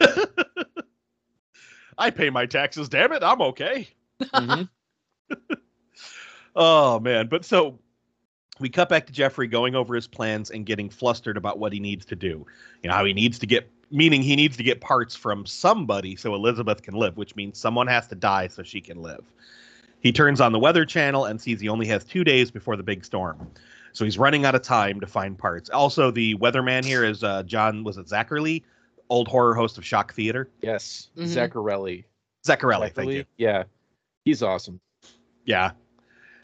i pay my taxes damn it i'm okay mhm. Oh man, but so we cut back to Jeffrey going over his plans and getting flustered about what he needs to do. You know how he needs to get meaning he needs to get parts from somebody so Elizabeth can live, which means someone has to die so she can live. He turns on the weather channel and sees he only has 2 days before the big storm. So he's running out of time to find parts. Also the weatherman here is uh, John was it Zacherley, old horror host of Shock Theater. Yes, Mhm. Zacharelli. Zacharelli, thank you. Yeah, he's awesome. Yeah.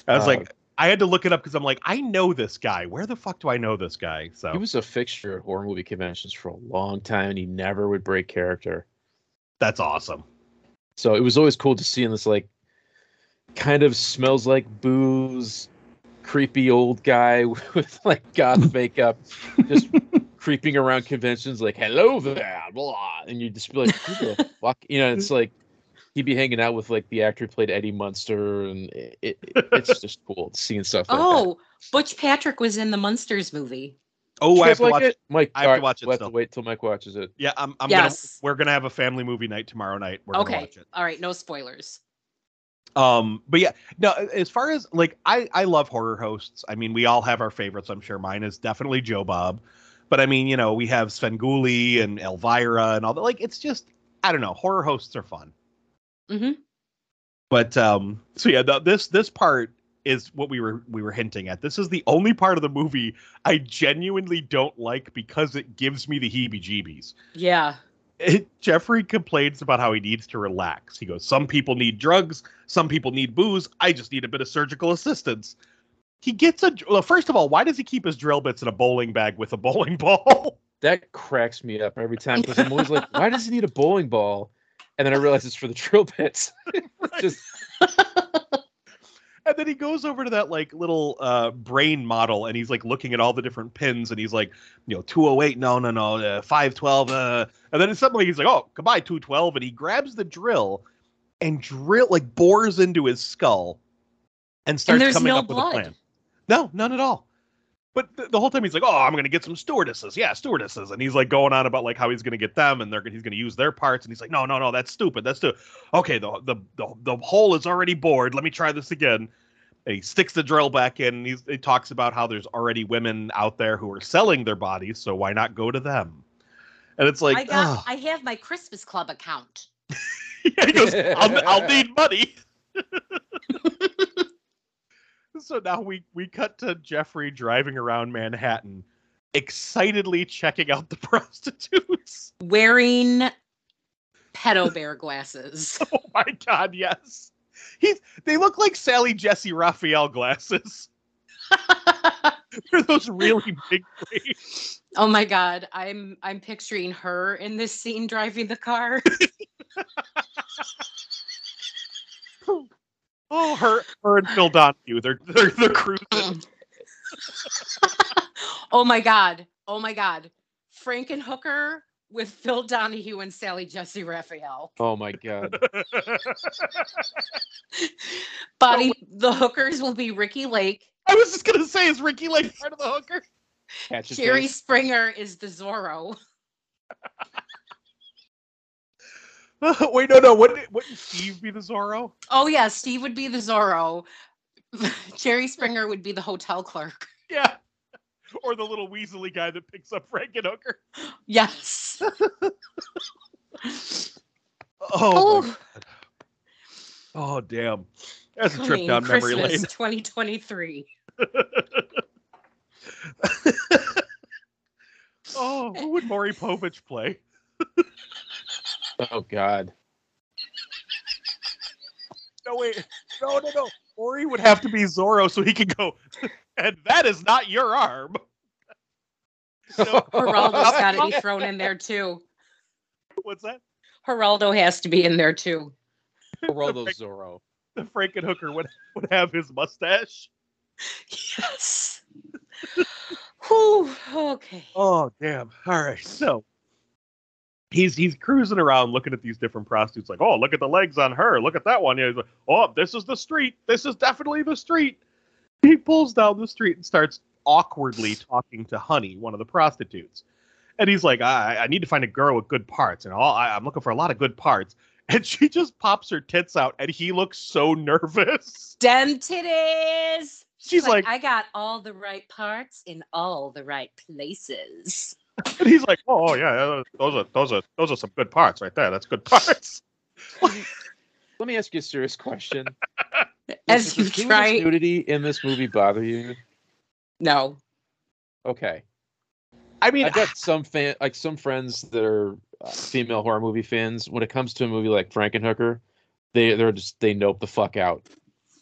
I was Uh, like, I had to look it up because I'm like, I know this guy. Where the fuck do I know this guy? So He was a fixture at horror movie conventions for a long time, and he never would break character. that's awesome. So it was always cool to see him this like kind of smells like booze, creepy old guy with like goth makeup, just creeping around conventions like "Hello there," blah, and you just be like, "Who the fuck?" You know, it's like he'd be hanging out with like the actor who played Eddie Munster, and it, it, it's just cool seeing stuff. Like that. Oh, Butch Patrick was in the Munsters movie. Oh, You I have guys to like watch it, Mike. I have to alright, watch it We'll have to wait till Mike watches it. Yeah, I'm. I'm Yes. gonna. We're gonna have a family movie night tomorrow night. We're gonna Okay. watch it. All right. No spoilers. Um, but yeah, no. As far as like, I I love horror hosts. I mean, we all have our favorites. I'm sure mine is definitely Joe Bob, but I mean, you know, we have Svengoolie and Elvira and all that. Like, it's just I don't know. Horror hosts are fun. Hmm But um, so yeah, the, this this part is what we were we were hinting at. This is the only part of the movie I genuinely don't like because it gives me the heebie-jeebies. Yeah. It, Jeffrey complains about how he needs to relax. He goes, "Some people need drugs, some people need booze. I just need a bit of surgical assistance." He gets a well. First of all, why does he keep his drill bits in a bowling bag with a bowling ball? That cracks me up every time because I'm always like, why does he need a bowling ball? And then I realize it's for the drill bits. Just And then he goes over to that like little uh, brain model, and he's like looking at all the different pins, and he's like, you know, two oh eight, no, no, no, uh, five twelve, uh, and then suddenly he's like, oh, goodbye, two twelve, and he grabs the drill and drill like bores into his skull and starts there's coming no up with a plan. No, none at all. But the, the whole time he's like, oh, I'm gonna get some stewardesses, yeah, stewardesses, and he's like going on about like how he's gonna get them, and they're he's gonna use their parts, and he's like, no, no, no, that's stupid, that's too Okay, the the the, the hole is already bored. Let me try this again. And he sticks the drill back in. And he's, he talks about how there's already women out there who are selling their bodies, so why not go to them? And it's like, I got. ugh. I have my Christmas Club account. yeah, he goes, I'll, I'll need money. so now we we cut to Jeffrey driving around Manhattan, excitedly checking out the prostitutes. Wearing pedo bear glasses. Oh my god, yes. He's they look like Sally Jessy Raphael glasses. They're those really big oh my god, I'm I'm picturing her in this scene driving the car. Oh, her her and Phil Donahue. They're they're they're cruising. oh my god. Oh my god. Frankenhooker with Phil Donahue and Sally Jessy Raphael. oh my god. Body the hookers will be Ricki Lake. I was just gonna say, is Ricki Lake part of the hooker? Catch Jerry. Springer is the Zorro. Wait, no, no. Wouldn't wouldn't Steve be the Zorro? Oh yeah, Steve would be the Zorro. Jerry Springer would be the hotel clerk. Yeah. Or the little weaselly guy that picks up Frankenhooker. Yes. Oh, Oh, oh, damn. That's a trip down memory lane. 2023. Oh, who would Maury Povich play? Oh god. No, wait. No, no, no. Maury would have to be Zorro so he could go, and that is not your arm. No, Geraldo's got to be thrown in there too. what's that? Geraldo has to be in there too. Geraldo Zorro. The Frankenhooker would, would have his mustache. Yes. Whew, okay. Oh damn! All right, so he's he's cruising around looking at these different prostitutes, like, oh, look at the legs on her, look at that one. Yeah, he's like, oh, this is the street. This is definitely the street. He pulls down the street and starts awkwardly talking to Honey, one of the prostitutes, and he's like, I I need to find a girl with good parts, and all I, I'm looking for a lot of good parts. And she just pops her tits out, and he looks so nervous. Dem titties. She's like, I got all the right parts in all the right places. And he's like, oh oh, yeah, yeah, those are those are those are some good parts right there. That's good parts. Let me ask you a serious question. As Does you the gratuitous try. nudity in this movie bother you? No. Okay. I mean, I've got some fan, like some friends that are uh, female horror movie fans. When it comes to a movie like Frankenhooker, they they're just they nope the fuck out.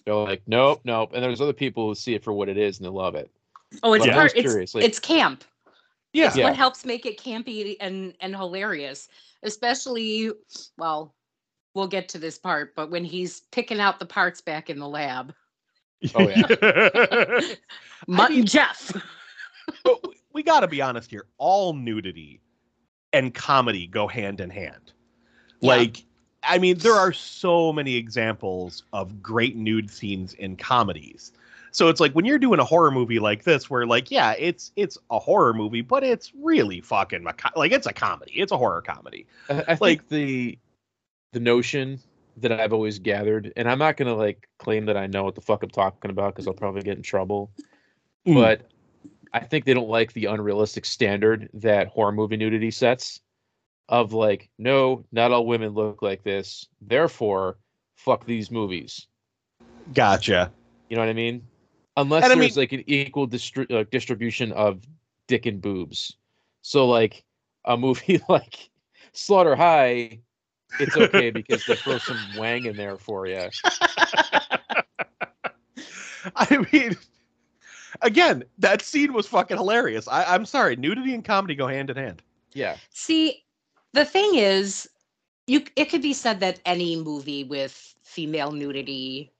They're like, nope, nope. And there's other people who see it for what it is and they love it. Oh, it's But Yeah. part. It's it's camp. Yeah. It's Yeah. what helps make it campy and and hilarious. Especially, well, we'll get to this part, but when he's picking out the parts back in the lab, Oh, yeah. Mutt mean- and Jeff. but we- we got to be honest here. All nudity and comedy go hand in hand. Yeah. Like, I mean, there are so many examples of great nude scenes in comedies. So it's like when you're doing a horror movie like this, where like, yeah, it's it's a horror movie, but it's really fucking like it's a comedy. It's a horror comedy. I, I think the the notion that I've always gathered, and I'm not gonna like claim that I know what the fuck I'm talking about because I'll probably get in trouble. Mm. But I think they don't like the unrealistic standard that horror movie nudity sets of like, no, not all women look like this. Therefore, fuck these movies. Gotcha. You know what I mean? Unless And I there's like an equal distri- uh, distribution of dick and boobs. So like a movie like Slaughter High, it's okay because they throw some wang in there for you. I mean, again, that scene was fucking hilarious. I, I'm sorry, nudity and comedy go hand in hand. Yeah. See, the thing is, you it could be said that any movie with female nudity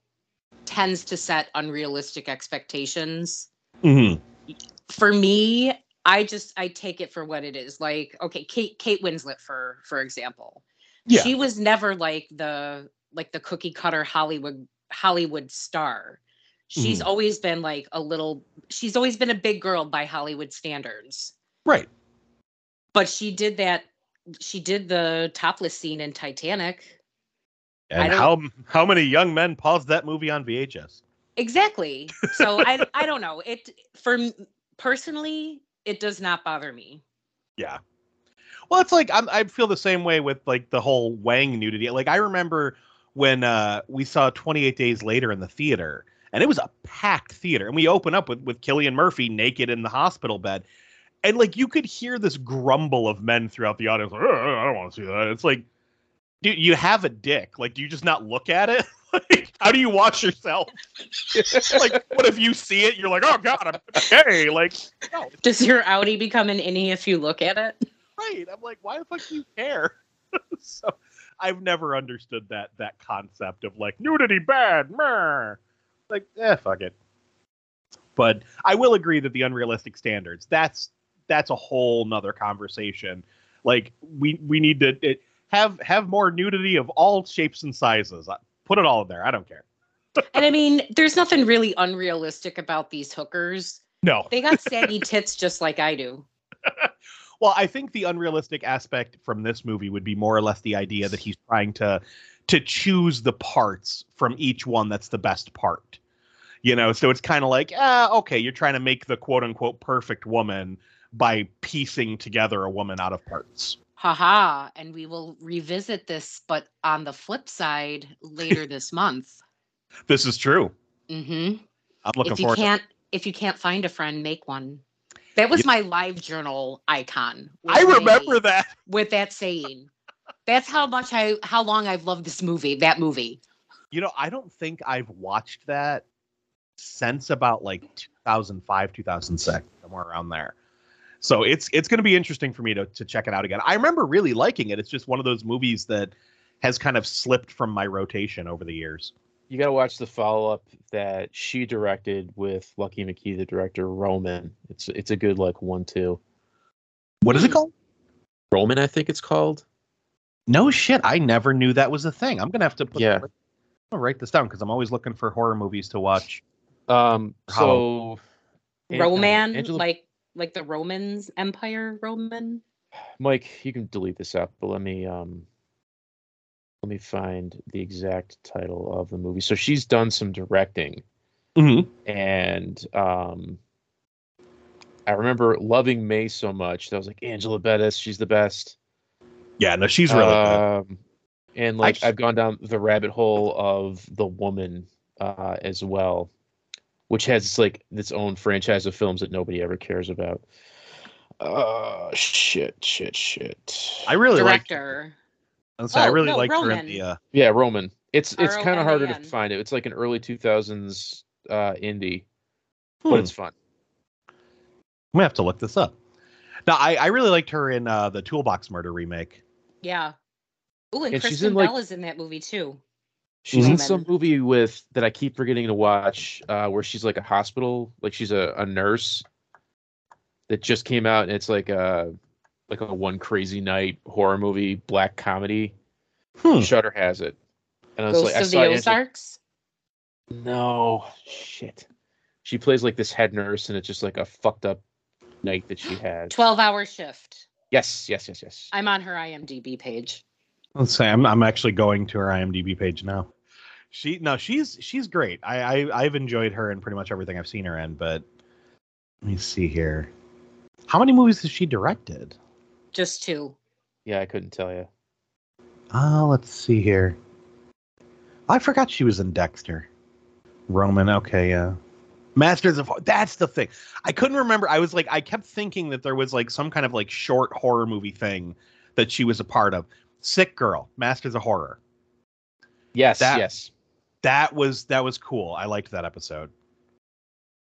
tends to set unrealistic expectations. Mm-hmm. For me, I just I take it for what it is. Like, okay, Kate Kate Winslet for for example. Yeah. She was never like the like the cookie cutter Hollywood Hollywood star. She's Mhm. always been like a little she's always been a big girl by Hollywood standards. Right. But she did that she did the topless scene in Titanic. And how how many young men paused that movie on VHS? Exactly. So I I don't know. It for personally, it does not bother me. Yeah. Well, it's like I'm, I feel the same way with like the whole Wang nudity. Like I remember when uh, we saw 28 Days Later in the theater, and it was a packed theater, and we open up with with Cillian Murphy naked in the hospital bed, and like you could hear this grumble of men throughout the audience. Like, "Oh, I don't want to see that. It's like, dude, you have a dick. Like, do you just not look at it? like, how do you watch yourself? like, what if you see it? You're like, oh god, I'm gay. Like, no, Does your Audi become an innie if you look at it? right. I'm like, why the fuck do you care? so I've never understood that that concept of like nudity bad. Meh. Like, eh, fuck it. But I will agree that the unrealistic standards, that's that's a whole nother conversation. Like we we need to it, have have more nudity of all shapes and sizes. Put it all in there. I don't care. And I mean, there's nothing really unrealistic about these hookers. No. They got saggy tits just like I do. Well, I think the unrealistic aspect from this movie would be more or less the idea that he's trying to to choose the parts from each one that's the best part. You know, so it's kind of like, ah, okay, you're trying to make the quote unquote perfect woman by piecing together a woman out of parts. Haha. And we will revisit this, but on the flip side, later this month. This is true. hmm I'm looking If you can't if you can't find a friend, make one. That was Yeah. my live journal icon. I remember that. with that saying. That's how much I how long I've loved this movie, that movie. You know, I don't think I've watched that since about like 2005, 2006, somewhere around there. So it's it's going to be interesting for me to to check it out again. I remember really liking it. It's just one of those movies that has kind of slipped from my rotation over the years. You got to watch the follow up that she directed with Lucky McKee, the director Roman. It's it's a good like one two. What is it called? Roman, I think it's called. No shit, I never knew that was a thing. I'm gonna have to put Yeah. I'm gonna write this down because I'm always looking for horror movies to watch. Um, so Roman, Angela- like like the Romans Empire Roman. Mike, you can delete this out, but let me um let me find the exact title of the movie. So she's done some directing Mm-hmm. and um I remember loving May so much that I was like Angela Bettis, she's the best. Yeah, no, she's really good. um, and like I- I've gone down the rabbit hole of the woman uh, as well, which has like its own franchise of films that nobody ever cares about. Uh shit, shit, shit. I really like. Director. I, I Oh, really no, liked her in the. Uh, yeah, Roman. It's it's kind of harder to find it. It's like an early 2000s uh, indie, Hmm. but it's fun. I'm gonna have to look this up. Now, I, I really liked her in uh, the Toolbox Murder remake. Yeah. Ooh, and, And she's Kristen in, like- Bell is in that movie too. She's in Mhm. some movie with that I keep forgetting to watch, uh, where she's like a hospital, like she's a, a nurse that just came out, and it's like a like a one crazy night horror movie, black comedy. Hmm. Shutter has it, and I was Ghost like, I of saw the it, and like, Ozarks. no shit. She plays like this head nurse, and it's just like a fucked up night that she had. Twelve hour shift. Yes, yes, yes, yes. I'm on her IMDb page. Let's say I'm I'm actually going to her IMDb page now. She no, she's she's great. I, I I've enjoyed her in pretty much everything I've seen her in. But let me see here. How many movies has she directed? Just two. Yeah, I couldn't tell you. Uh, let's see here. I forgot she was in Dexter. Roman, okay, yeah. Masters of that's the thing. I couldn't remember. I was like, I kept thinking that there was like some kind of like short horror movie thing that she was a part of. Sick Girl, Masters of Horror. Yes, That- yes. That was that was cool. I liked that episode.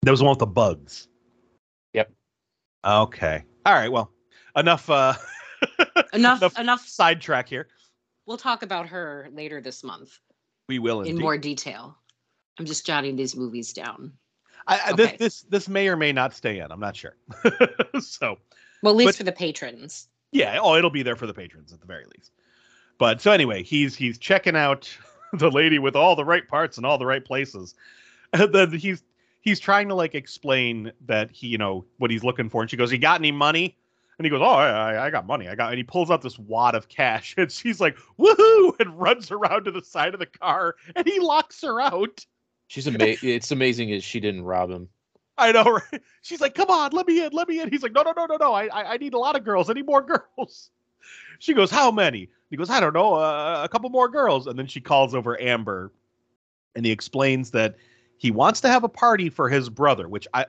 That was the one with the bugs. Yep. Okay. All right. Well, enough. uh Enough Enough enough sidetrack here. we'll talk about her later this month We will in more detail. I'm just jotting these movies down. I, I- this this this may or may not stay in. I'm not sure. so Well, at least But- for the patrons. Yeah, oh, it'll be there for the patrons at the very least. But so anyway, he's he's checking out the lady with all the right parts and all the right places. And then he's he's trying to like explain that he you know what he's looking for, and she goes, "You got any money?" And he goes, "Oh, I, I- got money. I got." And he pulls out this wad of cash, and she's like, "Woohoo!" and runs around to the side of the car, and he locks her out. She's amazing. it's amazing is she didn't rob him. I know, right? She's like, "Come on, let me in, let me in." He's like, "No, no, no, no, no. I, I, I need a lot of girls. I need more girls." She goes, "How many?" He goes, "I don't know, uh, a couple more girls." And then she calls over Amber, and he explains that he wants to have a party for his brother, which I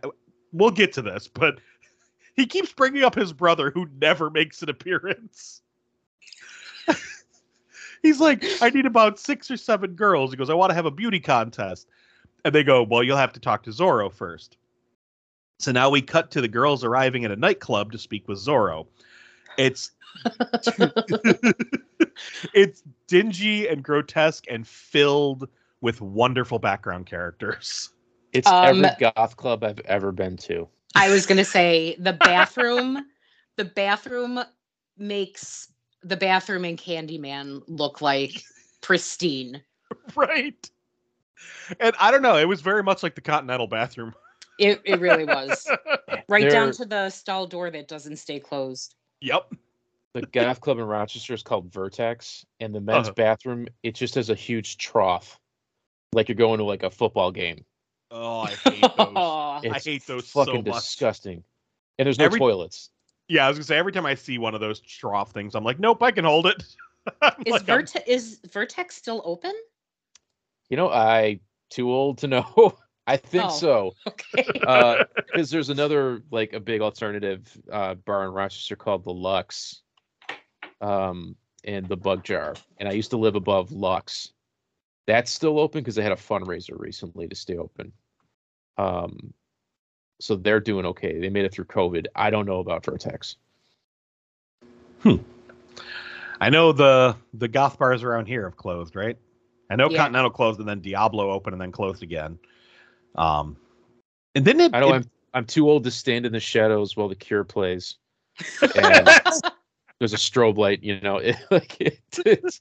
we'll get to this, but he keeps bringing up his brother who never makes an appearance. He's like, I need about six or seven girls. He goes, I want to have a beauty contest. And they go, Well, you'll have to talk to Zorro first. So now we cut to the girls arriving at a nightclub to speak with Zorro. It's it's dingy and grotesque and filled with wonderful background characters. It's Um, every goth club I've ever been to. I was gonna say the bathroom. the bathroom makes the bathroom in Candyman look like pristine. right. And I don't know, it was very much like the Continental bathroom. It it really was. Right down They're- to the stall door that doesn't stay closed. yep. the golf club in Rochester is called Vertex, and the men's Uh-huh. bathroom it just has a huge trough, like you're going to like a football game. Oh, I hate those. I hate those so fucking much. disgusting. And there's no Every- toilets. Yeah, I was gonna say every time I see one of those trough things, I'm like, nope, I can hold it. is, I'm like, I'm- Vertex is Vertex still open? You know, I too old to know. I think Oh. so. Okay. because there's another like a big alternative uh, bar in Rochester called the Lux, um, and the Bug Jar. And I used to live above Lux. That's still open because they had a fundraiser recently to stay open. Um, so they're doing okay. They made it through COVID. I don't know about Vertex. Hmm. I know the the goth bars around here have closed, right? I know Yeah. Continental closed and then Diablo opened and then closed again. Um, and then it, I know it- I'm I'm too old to stand in the shadows while the Cure plays. And there's a strobe light, you know. It, like it, it's,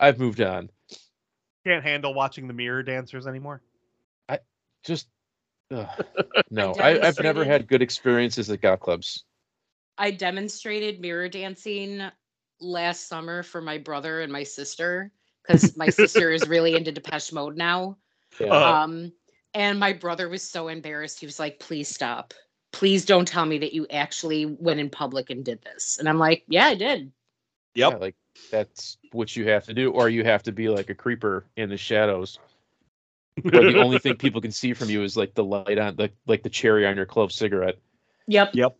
I've moved on. can't handle watching the mirror dancers anymore. I just ugh. no I, i've never had good experiences at goth clubs I demonstrated mirror dancing last summer for my brother and my sister because my sister is really into Depeche Mode now. yeah. Uh, Um, and my brother was so embarrassed. He was like, "Please stop. Please don't tell me that you actually went in public and did this." And I'm like, "Yeah, I did." Yep. yeah, like that's what you have to do or you have to be like a creeper in the shadows where the only thing people can see from you is like the light on the like the cherry on your clove cigarette Yep. Yep.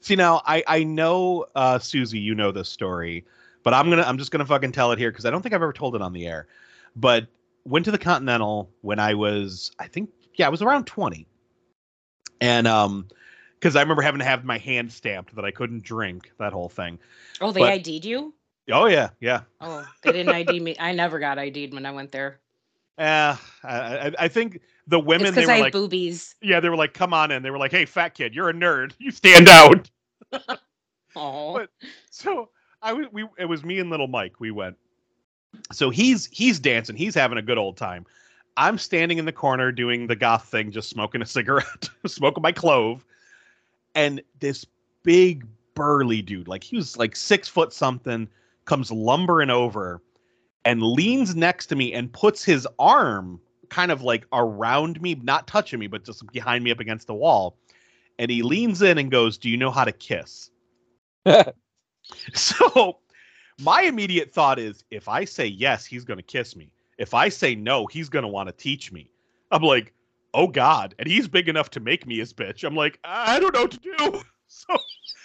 See now, I I know uh, Suzie, you know this story, but I'm gonna I'm just gonna fucking tell it here because I don't think I've ever told it on the air. but went to the Continental when I was, I think, yeah, I was around 20. And um, because I remember having to have my hand stamped that I couldn't drink, that whole thing. Oh, they But- ID'd you? Oh yeah, yeah. Oh, they didn't ID me. I never got ID'd when I went there. Uh, I, I, I think the It's women they because were I like, boobies. yeah, they were like, come on in. They were like, hey, fat kid, you're a nerd. You stand out. Oh, So I was we it was me and little Mike. We went. So he's he's dancing. He's having a good old time. I'm standing in the corner doing the goth thing, just smoking a cigarette, smoking my clove, and this big burly dude, like he was like six foot something, comes lumbering over and leans next to me and puts his arm kind of like around me, not touching me, but just behind me up against the wall. And he leans in and goes, Do you know how to kiss? So my immediate thought is if I say yes, he's going to kiss me. If I say no, he's going to want to teach me. I'm like, oh God. And he's big enough to make me his bitch. I'm like, I don't know what to do. So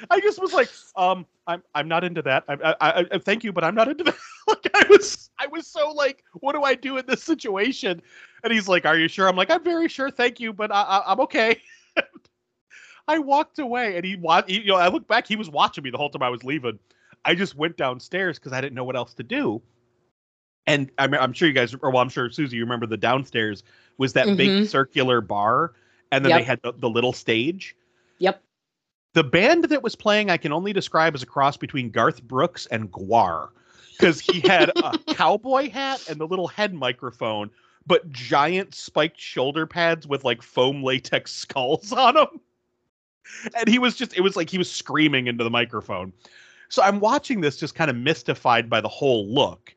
I just was like, um, I'm I'm not into that. I, I, I, thank you, but I'm not into that. like I was I was so like, what do I do in this situation? And he's like, Are you sure? I'm like, I'm very sure, thank you, but I, I, I'm okay. I walked away, and he. You know, I look back, he was watching me the whole time I was leaving. I just went downstairs because I didn't know what else to do. And I'm, I'm sure you guys, or well, I'm sure Suzie, you remember the downstairs was that big Mhm. circular bar, and then Yep. they had the, the little stage. yep. The band that was playing, I can only describe as a cross between Garth Brooks and Gwar, because he had a cowboy hat and the little head microphone, but giant spiked shoulder pads with like foam latex skulls on them. And he was just, it was like he was screaming into the microphone. So I'm watching this just kind of mystified by the whole look.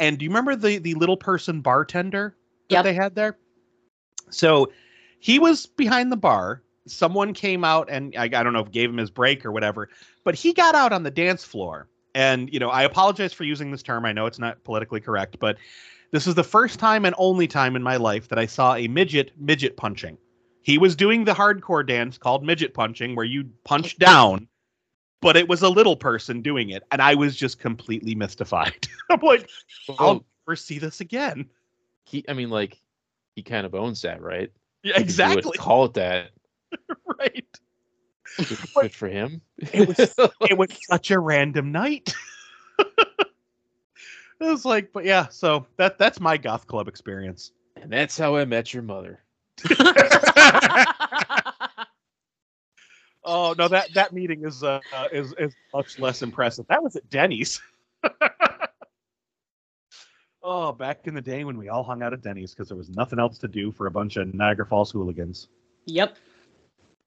And do you remember the the little person bartender that Yep. they had there? So he was behind the bar. Someone came out and I, I don't know if gave him his break or whatever, but he got out on the dance floor. And you know, I apologize for using this term. I know it's not politically correct, but this is the first time and only time in my life that I saw a midget midget punching. He was doing the hardcore dance called midget punching, where you punch down, but it was a little person doing it, and I was just completely mystified. I'm like, I'll never see this again. he, I mean, like, he kind of owns that, right? Yeah, He can do exactly. Call it that. right. Good, But- good for him. It was it was such a random night. it was like, but yeah, so that that's my goth club experience. and that's how I met your mother. Oh no, that that meeting is uh, is is much less impressive. That was at Denny's. oh, back in the day when we all hung out at Denny's because there was nothing else to do for a bunch of Niagara Falls hooligans. yep.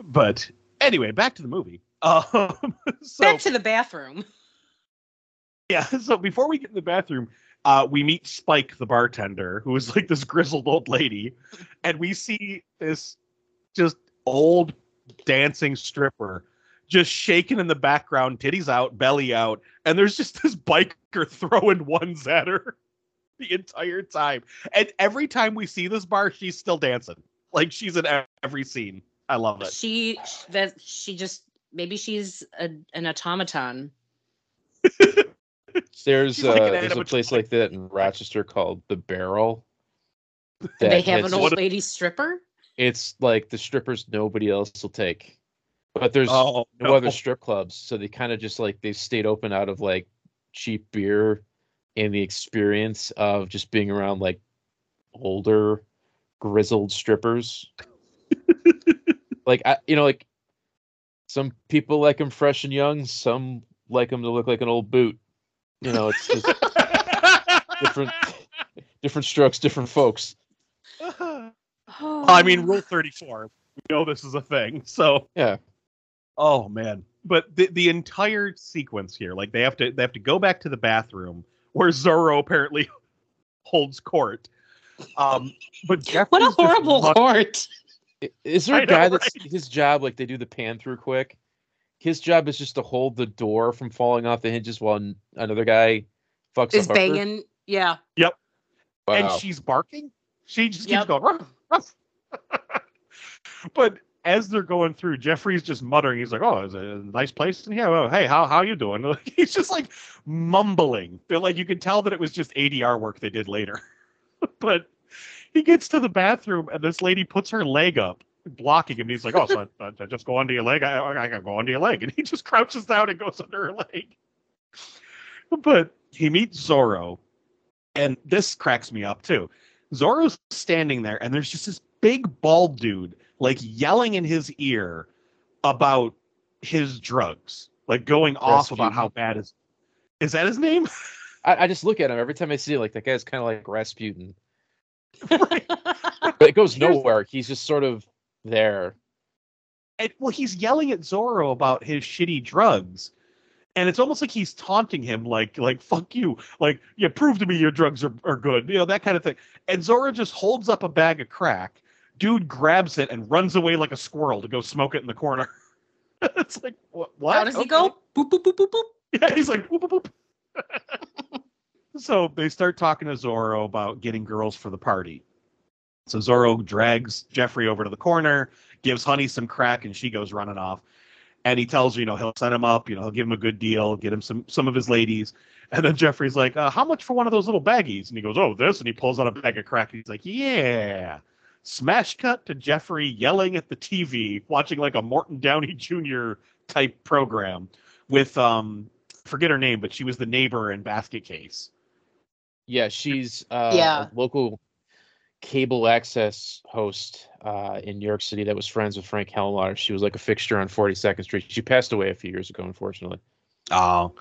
But anyway, back to the movie. Um, so Back to the bathroom. yeah, so before we get in the bathroom, uh, we meet Spike, the bartender, who is like this grizzled old lady, and we see this just old dancing stripper just shaking in the background, titties out, belly out, and there's just this biker throwing ones at her the entire time. And every time we see this bar, she's still dancing. Like she's in every scene. I love it. She that she just maybe she's a, an automaton. There's She's like uh, there's a place like that in Rochester called the Barrel. they have an old lady stripper. It's like the strippers nobody else will take, but there's Oh, no other strip clubs, so they kind of just like they've stayed open out of like cheap beer and the experience of just being around like older grizzled strippers. like I, you know, like some people like them fresh and young, some like them to look like an old boot. You know, it's just different, different strokes, different folks. Oh, I mean, Rule 34. We know this is a thing. So Yeah. Oh man. But the the entire sequence here, like they have to they have to go back to the bathroom where Zorro apparently holds court. Um but Jeffrey's what a horrible run- court. Is there I a know, guy that's right? his job like they do the pan through quick? His job is just to hold the door from falling off the hinges while another guy fucks Is a hooker? banging. Yeah. Wow. and she's barking. She just keeps Yep. going ruff, ruff. but as they're going through, Jeffrey's just muttering. He's like, "Oh, it's a nice place in here. Oh, hey, how how you doing?" Like, he's just like mumbling. They're like you can tell that it was just ADR work they did later. but he gets to the bathroom and this lady puts her leg up, blocking him. He's like, "Oh, so uh, I, I just go under your leg. I, I, I can go under your leg," and he just crouches down and goes under her leg. But he meets Zorro, and this cracks me up too. Zorro's standing there, and there's just this big bald dude like yelling in his ear about his drugs, like going off about how bad is. Is that his name? I, I just look at him every time I see it, like that guy's kind of like Rasputin, Right. but it goes nowhere. He's just sort of there. and well, he's yelling at Zorro about his shitty drugs, and it's almost like he's taunting him, like like fuck you, like yeah, prove to me your drugs are, are good, you know that kind of thing. And Zorro just holds up a bag of crack. Dude grabs it and runs away like a squirrel to go smoke it in the corner. it's like what? what? How does he go? Boop boop boop boop boop. Yeah, he's like whoop, whoop, whoop. so they start talking to Zorro about getting girls for the party. So Zorro drags Jeffrey over to the corner, gives Honey some crack, and she goes running off. And he tells her, you know, he'll set him up, you know, he'll give him a good deal, get him some some of his ladies. And then Jeffrey's like, uh, "How much for one of those little baggies?" And he goes, "Oh, this." And he pulls out a bag of crack. He's like, "Yeah." Smash cut to Jeffrey yelling at the TV, watching like a Morton Downey Jr. type program with um, forget her name, but she was the neighbor in Basket Case. Yeah, she's uh, Yeah. a local cable access host uh, in New York City that was friends with Frank Helmar. She was like a fixture on 42nd Street. She passed away a few years ago, unfortunately. Oh,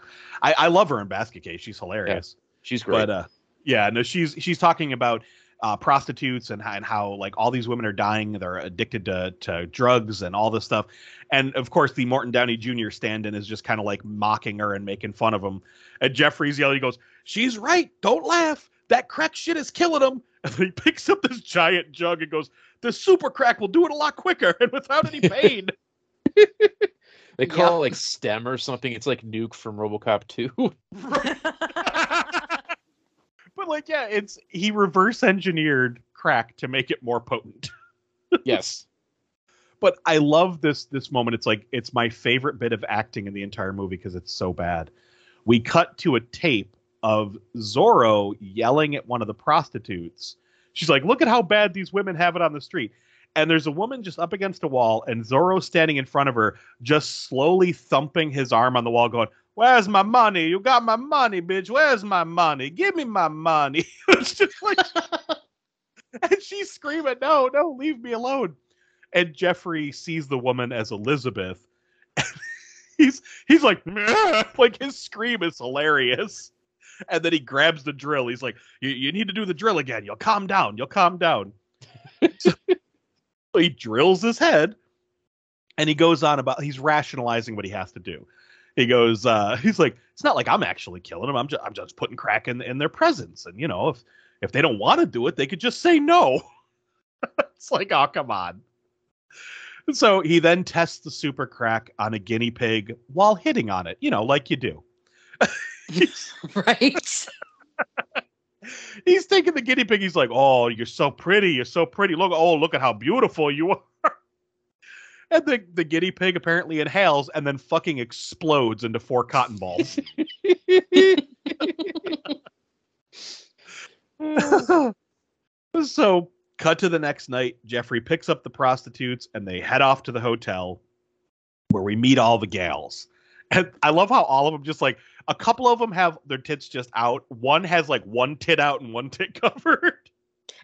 I, I love her in Basket Case. She's hilarious. She's great. But uh, yeah, no, she's she's talking about uh, prostitutes and how, and how like all these women are dying. They're addicted to to drugs and all this stuff. And of course, the Morton Downey Jr. stand-in is just kind of like mocking her and making fun of him. And Jeffrey's yelling, he goes, "She's right. Don't laugh. That crack shit is killing him." And then he picks up this giant jug and goes, "The super crack will do it a lot quicker and without any pain." they call Yeah. it like STEM or something. It's like Nuke from RoboCop 2. but like, yeah, it's he reverse engineered crack to make it more potent. yes. but I love this this moment. It's like it's my favorite bit of acting in the entire movie because it's so bad. We cut to a tape of Zorro yelling at one of the prostitutes. She's like, "Look at how bad these women have it on the street." And there's a woman just up against a wall, and Zorro standing in front of her, just slowly thumping his arm on the wall, going, "Where's my money? You got my money, bitch. Where's my money? Give me my money." it's just like, and she's screaming, "No, no, leave me alone." and Jeffrey sees the woman as Elizabeth. he's he's like "Meh." like his scream is hilarious. And then he grabs the drill. He's like, "You you need to do the drill again. You'll calm down. You'll calm down." so he drills his head, and he goes on about he's rationalizing what he has to do. He goes, uh, he's like, "It's not like I'm actually killing him. I'm just I'm just putting crack in in their presence. And you know, if if they don't want to do it, they could just say no." it's like, oh come on. So he then tests the super crack on a guinea pig while hitting on it, you know, like you do. right? He's taking the guinea pig. He's like, "Oh, you're so pretty. You're so pretty. Look, oh, look at how beautiful you are." And the, the guinea pig apparently inhales and then fucking explodes into four cotton balls. so, cut to the next night. Jeffrey picks up the prostitutes and they head off to the hotel where we meet all the gals. And I love how all of them just like a couple of them have their tits just out. One has like one tit out and one tit covered.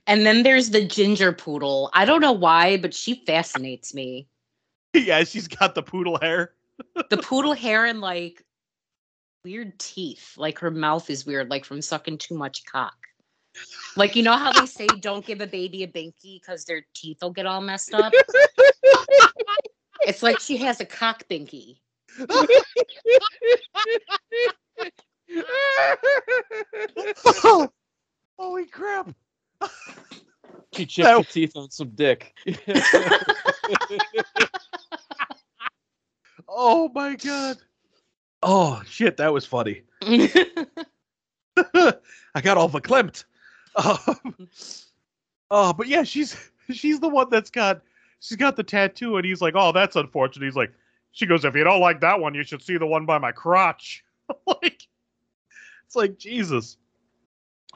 And then there's the ginger poodle. I don't know why, but she fascinates me. yeah, she's got the poodle hair. The poodle hair and like weird teeth. Like her mouth is weird, like from sucking too much cock. Like you know how they say don't give a baby a binky because their teeth will get all messed up. it's like she has a cock binky. Holy crap. She chipped her teeth on some dick. Oh my god. Oh shit, that was funny. I got all verklempt. Um, oh, but yeah, she's she's the one that's got she's got the tattoo, and he's like, "Oh, that's unfortunate." He's like, she goes, "If you don't like that one, you should see the one by my crotch." like, it's like Jesus.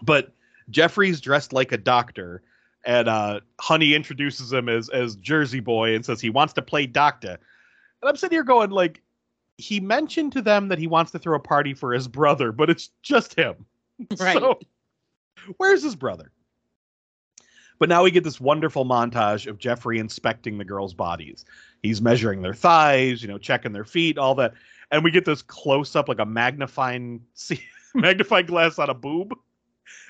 But Jeffrey's dressed like a doctor, and uh, Honey introduces him as as Jersey Boy and says he wants to play doctor. And I'm sitting here going like, he mentioned to them that he wants to throw a party for his brother, but it's just him. Right. So, where's his brother? But now we get this wonderful montage of Jeffrey inspecting the girls' bodies. He's measuring their thighs, you know, checking their feet, all that, and we get this close up, like a magnifying see, magnifying glass on a boob,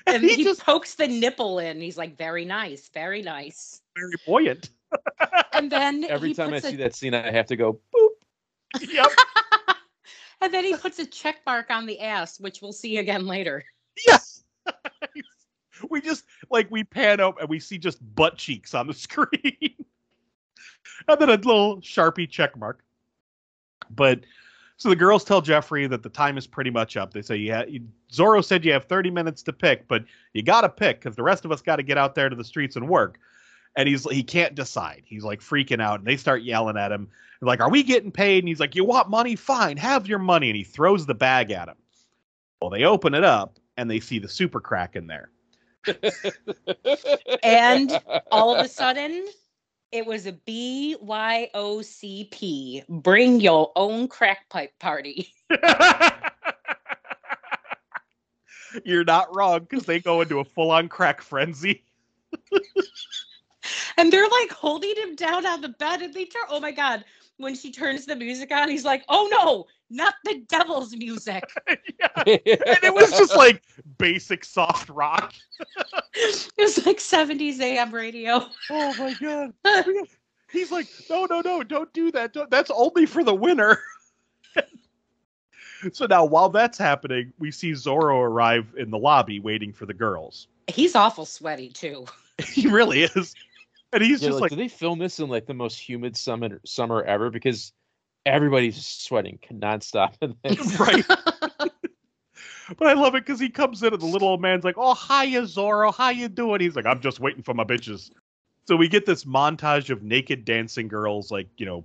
and, and he, he, just pokes the nipple in. He's like, very nice, very nice. very buoyant. And then Every he time I puts a- see that scene, I have to go boop. Yep. and then he puts a check mark on the ass, which we'll see again later. yes. We just like we pan up and we see just butt cheeks on the screen, and then a little sharpie check mark. But so the girls tell Jeffrey that the time is pretty much up. They say, "Yeah, Zorro said you have 30 minutes to pick, but you got to pick because the rest of us got to get out there to the streets and work." And he's he can't decide. He's like freaking out, and they start yelling at him. They're like, "Are we getting paid?" And he's like, "You want money? Fine, have your money." And he throws the bag at him. Well, they open it up and they see the super crack in there. And all of a sudden, it was a BYOCP. Bring your own crack pipe party. You're not wrong because they go into a full-on crack frenzy. And they're like holding him down on the bed. And they turn, oh my God, when she turns the music on, he's like, oh no, not the devil's music. yeah. And it was just like basic soft rock. it was like 70s AM radio. Oh my god. He's like, no, no, no, don't do that. Don't, that's only for the winner. so now, while that's happening, we see Zorro arrive in the lobby waiting for the girls. He's awful sweaty too. He really is. And he's Yeah, just like, like, did they film this in like the most humid summer summer ever? Because everybody's sweating nonstop. in this. right. but I love it because he comes in and the little old man's like, "Oh, hiya, Zorro. How you doing?" He's like, "I'm just waiting for my bitches." So we get this montage of naked dancing girls, like you know,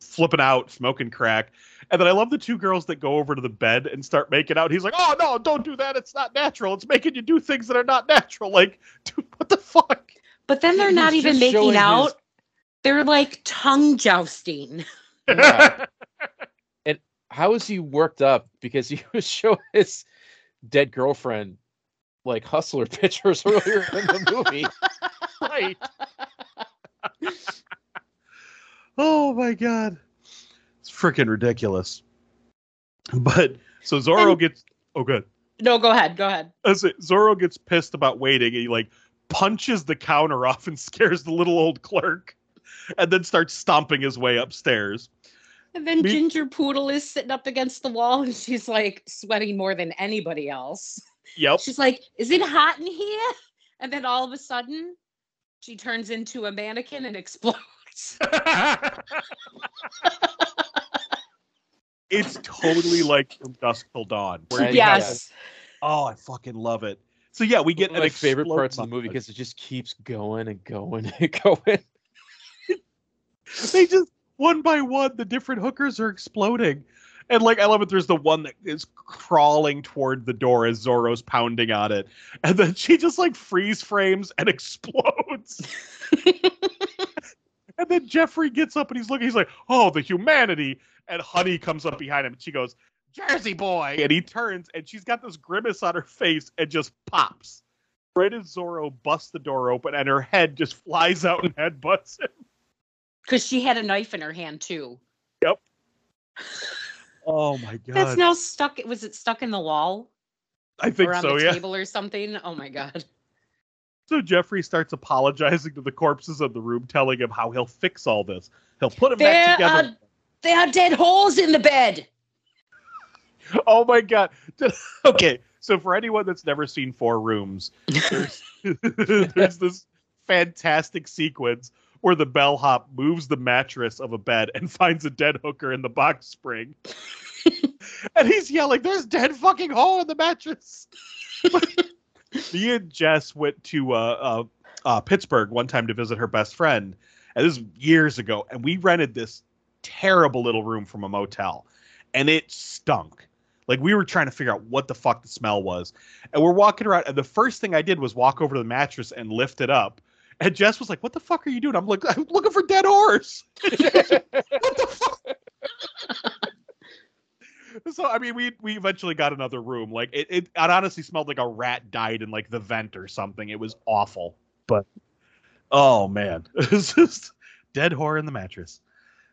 flipping out, smoking crack, and then I love the two girls that go over to the bed and start making out. He's like, "Oh no, don't do that. It's not natural. It's making you do things that are not natural." Like, dude, what the fuck? But then they're He's not even just showing making his- out. They're like tongue jousting. Yeah. How is he worked up? Because he was showing his dead girlfriend like hustler pictures earlier in the movie. right. oh my god. It's freaking ridiculous. But so Zorro And- gets oh good. No, go ahead. Go ahead. As it, Zorro gets pissed about waiting and he like punches the counter off and scares the little old clerk and then starts stomping his way upstairs. And then Me- Ginger Poodle is sitting up against the wall and she's like sweating more than anybody else. Yep. She's like, Is it hot in here? And then all of a sudden, she turns into a mannequin and explodes. it's totally like from dusk till dawn. where Right. you have- yes. Oh, I fucking love it. So yeah, we get One of my favorite parts of the movie because it just keeps going and going and going. they just one by one the different hookers are exploding. And like i love it there's the one that is crawling toward the door as zorro's pounding on it. And then she just like freeze frames and explodes. And then jeffrey gets up and he's looking he's like oh the humanity. And honey comes up behind him. And she goes jersey boy. And he turns and she's got this grimace on her face and just pops. Right as zorro busts the door open and her head just flies out and headbutts him Because she had a knife in her hand too. Yep. oh my god That's now stuck. Was it stuck in the wall I think or on so, the yeah. table or something? Oh my god. So Jeffrey starts apologizing to the corpses in the room, telling him how he'll fix all this. He'll put them back There together. are there are dead holes in the bed. Oh my god. Okay, so for anyone that's never seen Four Rooms, there's, there's this fantastic sequence where the bellhop moves the mattress of a bed and finds a dead hooker in the box spring. and he's yelling, There's dead fucking hole in the mattress. Me and Jess went to uh, uh, uh, Pittsburgh one time to visit her best friend. And this was years ago. And we rented this terrible little room from a motel. And it stunk. Like we were trying to figure out what the fuck the smell was. And we're walking around and the first thing I did was walk over to the mattress and lift it up. And Jess was like, "What the fuck are you doing?" I'm like, "I'm looking for dead horse." what the fuck? so I mean, we we eventually got another room. Like it, it, it honestly smelled like a rat died in like the vent or something. It was awful. But oh man, it was just dead whore in the mattress.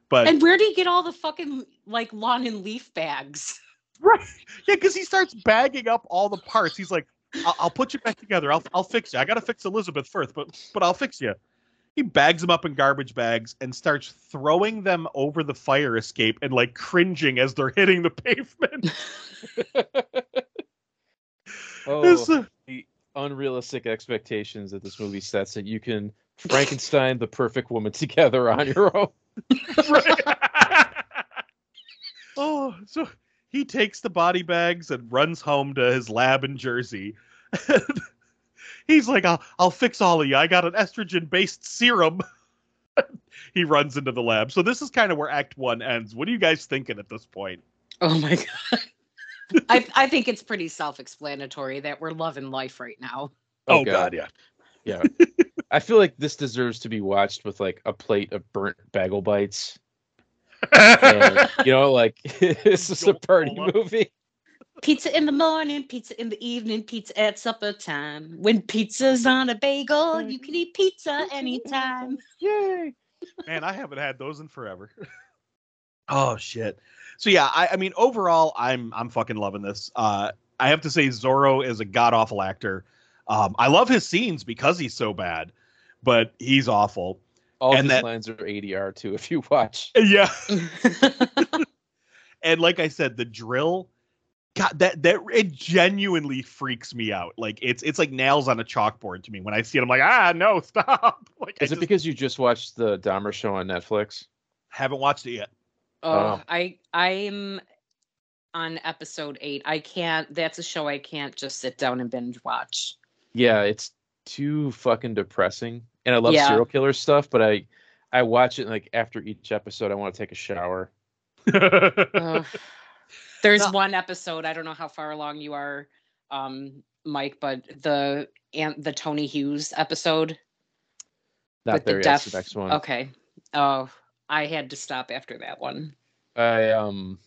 But And where do you get all the fucking like lawn and leaf bags? right, yeah, because he starts bagging up all the parts. He's like, I'll, "I'll put you back together. I'll I'll fix you. I gotta fix Elizabeth first, but but I'll fix you." He bags them up in garbage bags and starts throwing them over the fire escape and like cringing as they're hitting the pavement. oh, uh, the unrealistic expectations that this movie sets that you can Frankenstein the perfect woman together on your own. right. oh, so he takes the body bags and runs home to his lab in Jersey. He's like, I'll, I'll fix all of you. I got an estrogen based serum. he runs into the lab. So this is kind of where Act One ends. What are you guys thinking at this point? Oh my god. I I think it's pretty self-explanatory that we're loving life right now. Oh, oh god, yeah. Yeah. I feel like this deserves to be watched with like a plate of burnt bagel bites. And, you know, like this is a party movie. Pizza in the morning, pizza in the evening, pizza at supper time. When pizza's on a bagel, you can eat pizza anytime. Yay. Man, I haven't had those in forever. oh shit. So yeah, I, I mean overall I'm I'm fucking loving this. Uh I have to say Zorro is a god awful actor. Um I love his scenes because he's so bad, but he's awful. All And these that- lines are ADR too if you watch. Yeah. And like I said, the drill God, that that it genuinely freaks me out. Like it's it's like nails on a chalkboard to me. When I see it, I'm like, ah, no, stop. Like I Is it just because you just watched the Dahmer show on Netflix? haven't watched it yet. oh, Oh. I I'm on episode eight. I can't. That's a show I can't just sit down and binge watch. Yeah, it's too fucking depressing. And I love Yeah. serial killer stuff, but I I watch it like after each episode I want to take a shower. Ugh. There's No. one episode. I don't know how far along you are, um, Mike, but the and the Tony Hughes episode. Not With the yet. That's the next one. Okay. Oh, I had to stop after that one. I um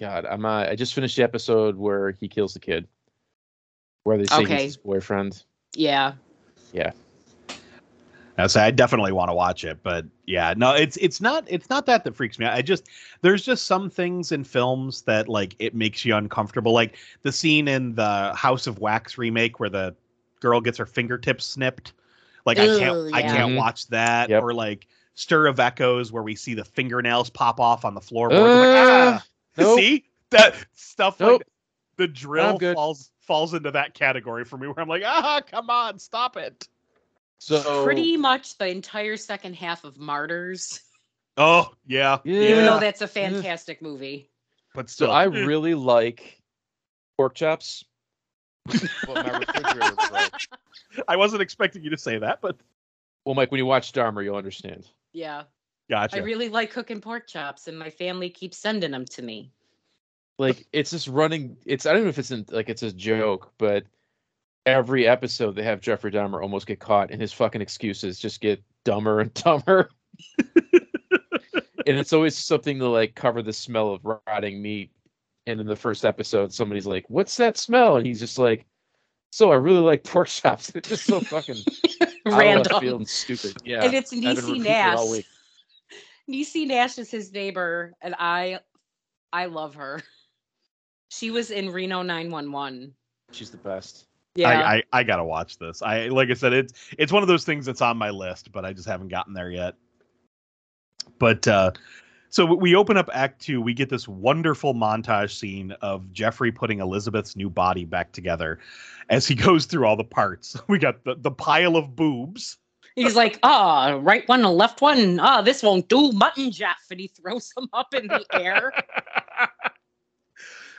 God, I'm uh, I just finished the episode where he kills the kid. Where they say Okay. he's his boyfriend. Yeah. Yeah. I say I definitely want to watch it, but yeah, no, it's it's not it's not that that freaks me out. I just there's just some things in films that like it makes you uncomfortable. Like the scene in the House of Wax remake where the girl gets her fingertips snipped. Like I can't Ugh, I can't watch that. Yep. Or like Stir of Echoes where we see the fingernails pop off on the floorboard. I'm like, Uh, ah, nope. see that stuff like Nope. the drill falls falls into that category for me where I'm like, ah, come on, stop it. So Pretty much the entire second half of Martyrs. Oh yeah, yeah. Even though that's a fantastic movie. but so still, I eh. really like pork chops. But my refrigerator broke. I wasn't expecting you to say that, but Well, Mike, when you watch Dahmer, you'll understand. Yeah. gotcha. I really like cooking pork chops, and my family keeps sending them to me. Like it's just running. It's I don't know if it's in, like it's a joke, but every episode they have Jeffrey Dahmer almost get caught, and his fucking excuses just get dumber and dumber. and it's always something to like cover the smell of rotting meat. And in the first episode, somebody's like, "What's that smell?" And he's just like, "So I really like pork chops." It's just so fucking Random. feeling stupid. Yeah, And it's Niecy Nash. Niecy Nash is his neighbor, and I, I love her. She was in Reno 911. She's the best. Yeah. I, I I gotta watch this. I like I said, it's it's one of those things that's on my list, but I just haven't gotten there yet. But uh so we open up Act Two. We get this wonderful montage scene of Jeffrey putting Elizabeth's new body back together as he goes through all the parts. We got the, the pile of boobs. He's like, ah, right one, a left one. Ah, this won't do. Mutt and Jeff. And he throws them up in the air.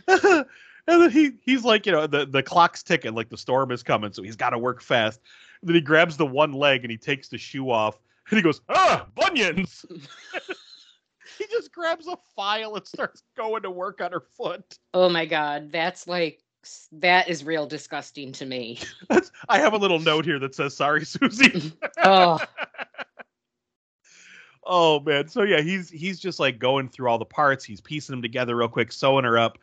and then he he's like, you know, the, the clock's ticking, like the storm is coming, so he's got to work fast. And then he grabs the one leg and he takes the shoe off, and he goes, "Ah, bunions." He just grabs a file and starts going to work on her foot. Oh my god, that's like that is real disgusting to me. That's, I have a little note here that says, "Sorry, Suzie." Oh, Oh man. So yeah, he's he's just like going through all the parts, he's piecing them together real quick, sewing her up.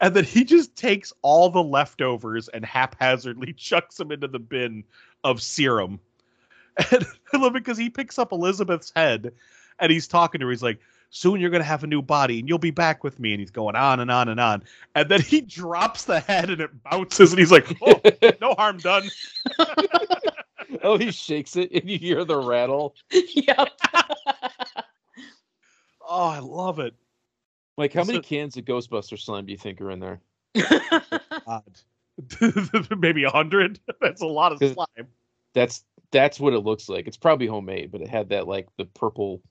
And then he just takes all the leftovers and haphazardly chucks them into the bin of serum. And I love it because he picks up Elizabeth's head and he's talking to her. He's like, Soon you're gonna have a new body and you'll be back with me. And he's going on and on and on. And then he drops the head and it bounces and he's like, Oh, no harm done. oh, he shakes it and you hear the rattle. yep. Oh, I love it. Like, how It's many cans of Ghostbuster slime do you think are in there? Maybe a hundred. That's a lot of slime. That's that's what it looks like. It's probably homemade, but it had that like the purple.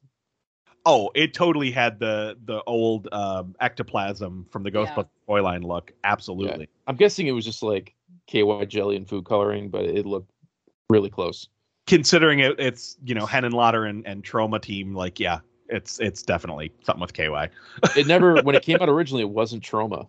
Oh, it totally had the the old um, ectoplasm from the Yeah. Ghostbusters toy line look. Absolutely. I'm guessing it was just like KY jelly and food coloring, but it looked really close. Considering it, it's you know Henenlotter and Lauder and Troma team. Like, yeah, it's it's definitely something with KY. It never when it came out originally, it wasn't Troma.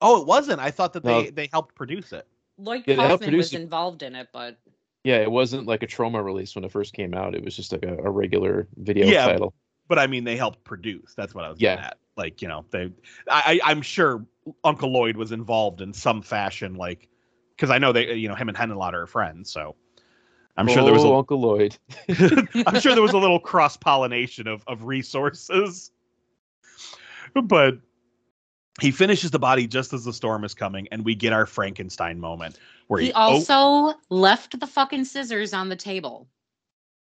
Oh, it wasn't. I thought that No. they they helped produce it. Lloyd Yeah, they helped Kaufman was it. involved in it, but Yeah, it wasn't like a Troma release when it first came out. It was just like a, a regular video Yeah. title. But I mean, they helped produce. That's what I was Yeah. getting at. Like, you know, they. I, I I'm sure Uncle Lloyd was involved in some fashion, like because I know they, you know, him and Henenlotter are friends. So I'm sure there was Oh, a Uncle Lloyd. I'm sure there was a little cross pollination of of resources. But he finishes the body just as the storm is coming, and we get our Frankenstein moment where he, he oh, also left the fucking scissors on the table.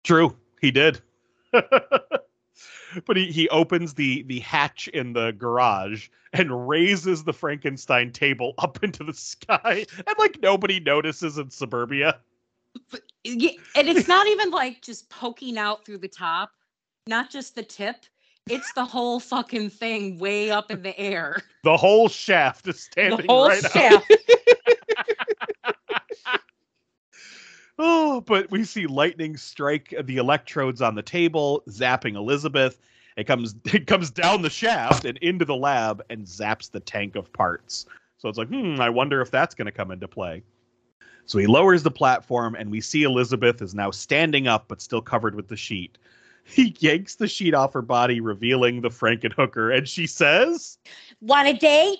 true, he did. but he, he opens the the hatch in the garage and raises the Frankenstein table up into the sky, and like nobody notices in suburbia. And it's not even like just poking out through the top, not just the tip. It's the whole fucking thing way up in the air. The whole shaft is standing The whole right shaft. Oh, but we see lightning strike the electrodes on the table, zapping Elizabeth. It comes it comes down the shaft and into the lab and zaps the tank of parts. So it's like, hmm, I wonder if that's going to come into play. So he lowers the platform and we see Elizabeth is now standing up but still covered with the sheet. He yanks the sheet off her body, revealing the Frankenhooker, and she says, Want a date?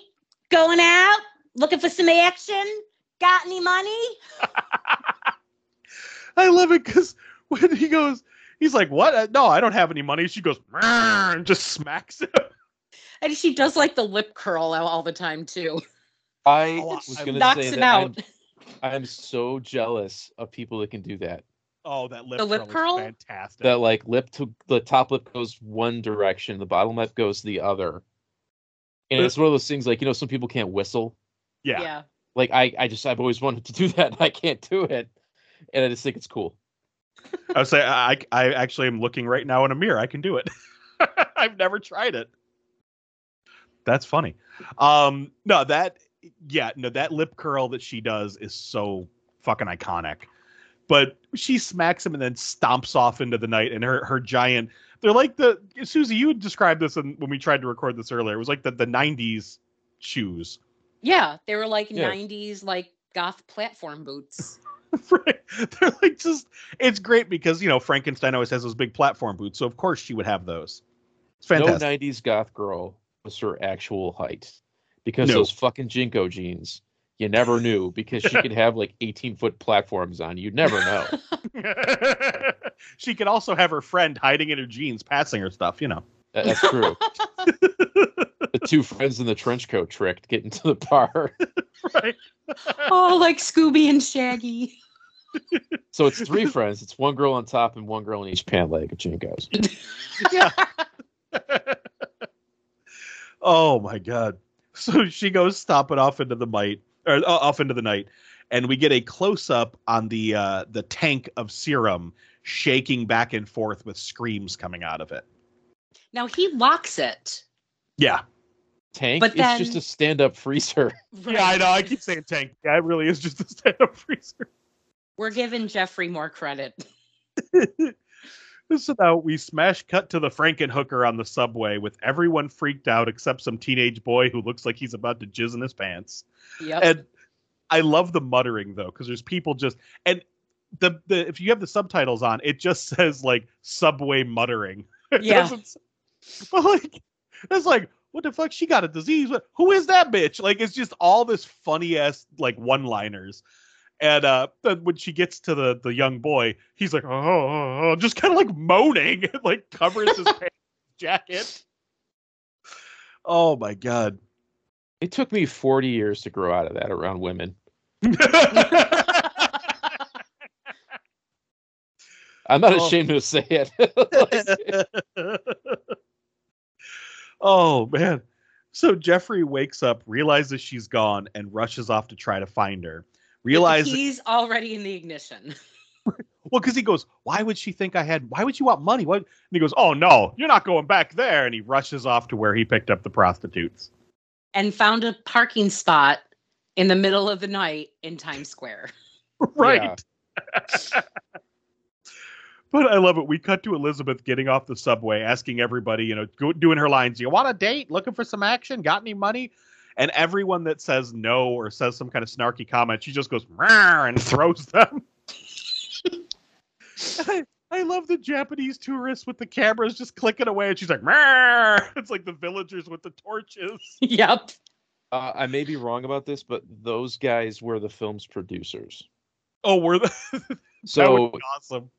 Going out? Looking for some action? Got any money? I love it because when he goes, he's like, "What? Uh, No, I don't have any money." She goes "Meow," and just smacks him. And she does like the lip curl all all the time too. I was going to Knocks say that out. I'm, I'm so jealous of people that can do that. Oh, that lip The lip curl, is fantastic. That like lip to the top lip goes one direction, the bottom lip goes the other. And it's one of those things like you know some people can't whistle. yeah. Like I, I just I've always wanted to do that and I can't do it, and I just think it's cool. I would say I, I actually am looking right now in a mirror. I can do it. I've never tried it. That's funny. Um, no, that yeah, no, that lip curl that she does is so fucking iconic. But she smacks him and then stomps off into the night, and her her giant. They're like the Suzie. You described this in, when we tried to record this earlier. It was like the the '90s shoes. Yeah, they were like Yeah. 90s like goth platform boots. right. They're like just it's great because you know Frankenstein always has those big platform boots, so of course she would have those. It's fantastic. No '90s goth girl was her actual height, because No. those fucking JNCO jeans. You never knew because she could have like 18 foot platforms on. You'd never know. she could also have her friend hiding in her jeans, passing her stuff. You know. That's true. the two friends in the trench coat trick getting to the bar. right. oh, like Scooby and Shaggy. So it's three friends. It's one girl on top and one girl in each pant leg of JNCOs. Yeah. oh my god. So she goes stomping off into the night or uh, off into the night and we get a close up on the uh the tank of serum shaking back and forth with screams coming out of it. Now he locks it. Yeah. Tank But is just a stand up freezer. Yeah, I know. I keep saying tank. Yeah, it really is just a stand up freezer. We're giving Jeffrey more credit. So now we smash cut to the Frankenhooker on the subway with everyone freaked out except some teenage boy who looks like he's about to jizz in his pants. Yep. And I love the muttering though, because there's people just and the the if you have the subtitles on, it just says like subway muttering. Yeah. But like it's like what the fuck? She got a disease. Who is that bitch? Like it's just all this funny ass like one liners. And uh then when she gets to the the young boy, he's like, oh, oh, oh," just kind of like moaning, like covers his pants, jacket. Oh my god. It took me 40 years to grow out of that around women. I'm not Oh. ashamed to say it. oh man. So Jeffrey wakes up, realizes she's gone, and rushes off to try to find her. Realize he's already in the ignition. well, because he goes, Why would she think I had why would you want money? What and he goes, Oh no, you're not going back there. And he rushes off to where he picked up the prostitutes. and found a parking spot in the middle of the night in Times Square. right. but I love it. We cut to Elizabeth getting off the subway, asking everybody, you know, doing her lines. You want a date? Looking for some action? Got any money? And everyone that says no or says some kind of snarky comment, she just goes "Meow," and throws them. I, I love the Japanese tourists with the cameras just clicking away, and she's like, "Meow." it's like the villagers with the torches. yep. uh, I may be wrong about this, but those guys were the film's producers. Oh, we're the that would So be awesome.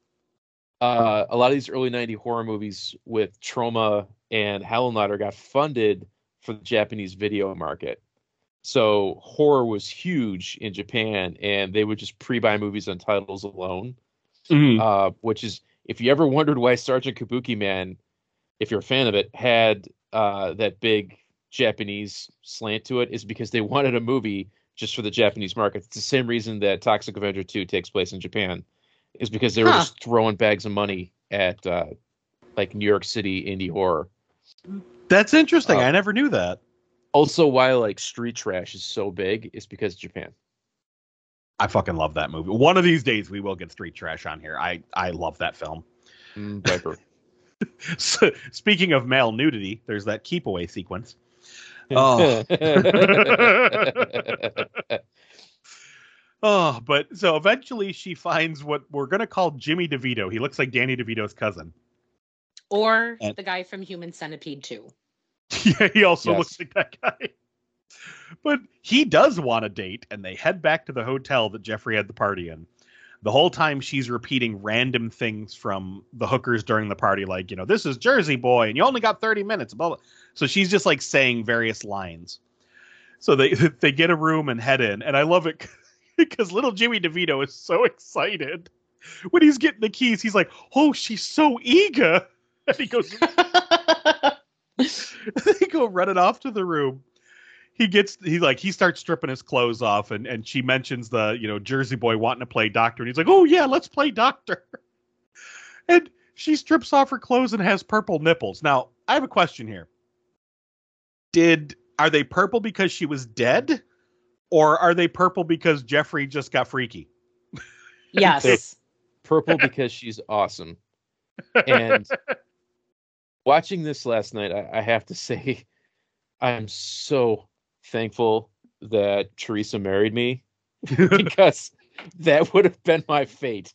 uh, a lot of these early 90 horror movies with Troma and Henenlotter got funded for the Japanese video market. So horror was huge in Japan, and they would just pre-buy movies on titles alone. Uh, which is, if you ever wondered why Sergeant Kabuki Man, if you're a fan of it, had uh, that big Japanese slant to it, is because they wanted a movie just for the Japanese market. It's the same reason that Toxic Avenger 2 takes place in Japan, is because they were Huh. just throwing bags of money at uh, like New York City indie horror. That's interesting. Uh, I never knew that. Also, why like street trash is so big is because Japan. I fucking love that movie. One of these days we will get Street Trash on here. I I love that film. Mm, Viper. So, speaking of male nudity, there's that keep away sequence. Oh. Oh, but so eventually she finds what we're gonna call Jimmy DeVito. He looks like Danny DeVito's cousin. Or And- the guy from Human Centipede 2. yeah, he also Yes. looks like that guy. But he does want a date, and they head back to the hotel that Jeffrey had the party in. The whole time she's repeating random things from the hookers during the party, like, you know, this is Jersey boy, and you only got 30 minutes, blah, blah. So she's just like saying various lines. So they they get a room and head in, and I love it because little Jimmy DeVito is so excited. When he's getting the keys, he's like, Oh, she's so eager. And he goes, they go running off to the room. He gets he like he starts stripping his clothes off and and she mentions the you know Jersey boy wanting to play doctor and he's like oh yeah let's play doctor, and she strips off her clothes and has purple nipples. Now I have a question here. Did are they purple because she was dead, or are they purple because Jeffrey just got freaky? yes. Purple because she's awesome. And watching this last night, I, I have to say, I'm so thankful that Teresa married me because that would have been my fate.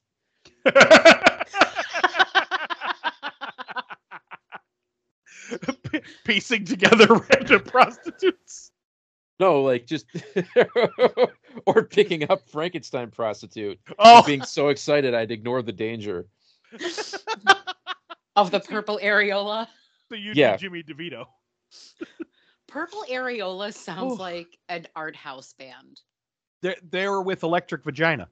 P- piecing together random prostitutes. No, like just or picking up Frankenstein prostitute. Oh, Being so excited I'd ignore the danger. Of the purple areola. so you yeah. Jimmy DeVito. Purple areola sounds Oof. like an art house band. They they were with Electric Vagina.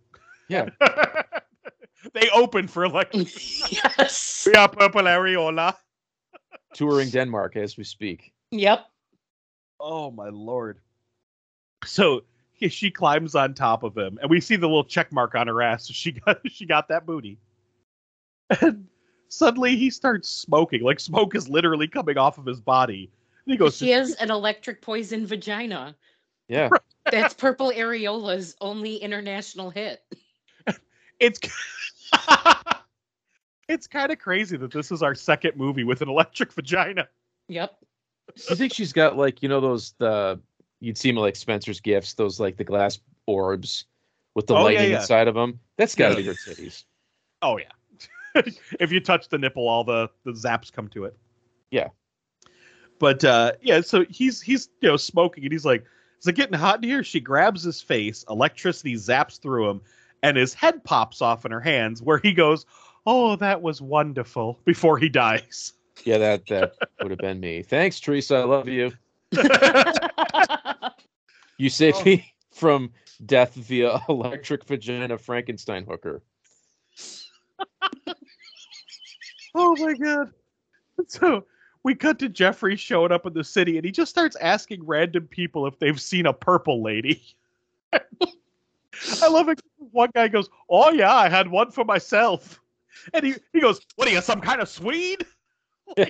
Yeah. they opened for Electric. yes. we are Purple Areola. Touring Denmark as we speak. Yep. Oh my lord. So she climbs on top of him, and we see the little check mark on her ass. So she got she got that booty. And suddenly he starts smoking. Like smoke is literally coming off of his body. And he goes, She has an electric poison vagina. Yeah. That's Purple Areola's only international hit. it's it's it's kind of crazy that this is our second movie with an electric vagina. Yep. Do you think she's got like you know those the you'd see them like Spencer's gifts, those like the glass orbs with the Oh, yeah, lighting yeah. inside of them? That's got to Yeah. be her titties. Oh yeah. if you touch the nipple, all the the zaps come to it. Yeah. But uh yeah, so he's he's you know smoking and he's like, is it getting hot in here? She grabs his face, electricity zaps through him, and his head pops off in her hands where he goes, Oh, that was wonderful before he dies. Yeah, that that would have been me. Thanks, Teresa. I love you. You saved Oh. me from death via electric vagina Frankenstein hooker. Oh my god. So we cut to Jeffrey showing up in the city and he just starts asking random people if they've seen a purple lady. I love it. One guy goes, Oh yeah, I had one for myself. And he, he goes, What are you, some kind of Swede?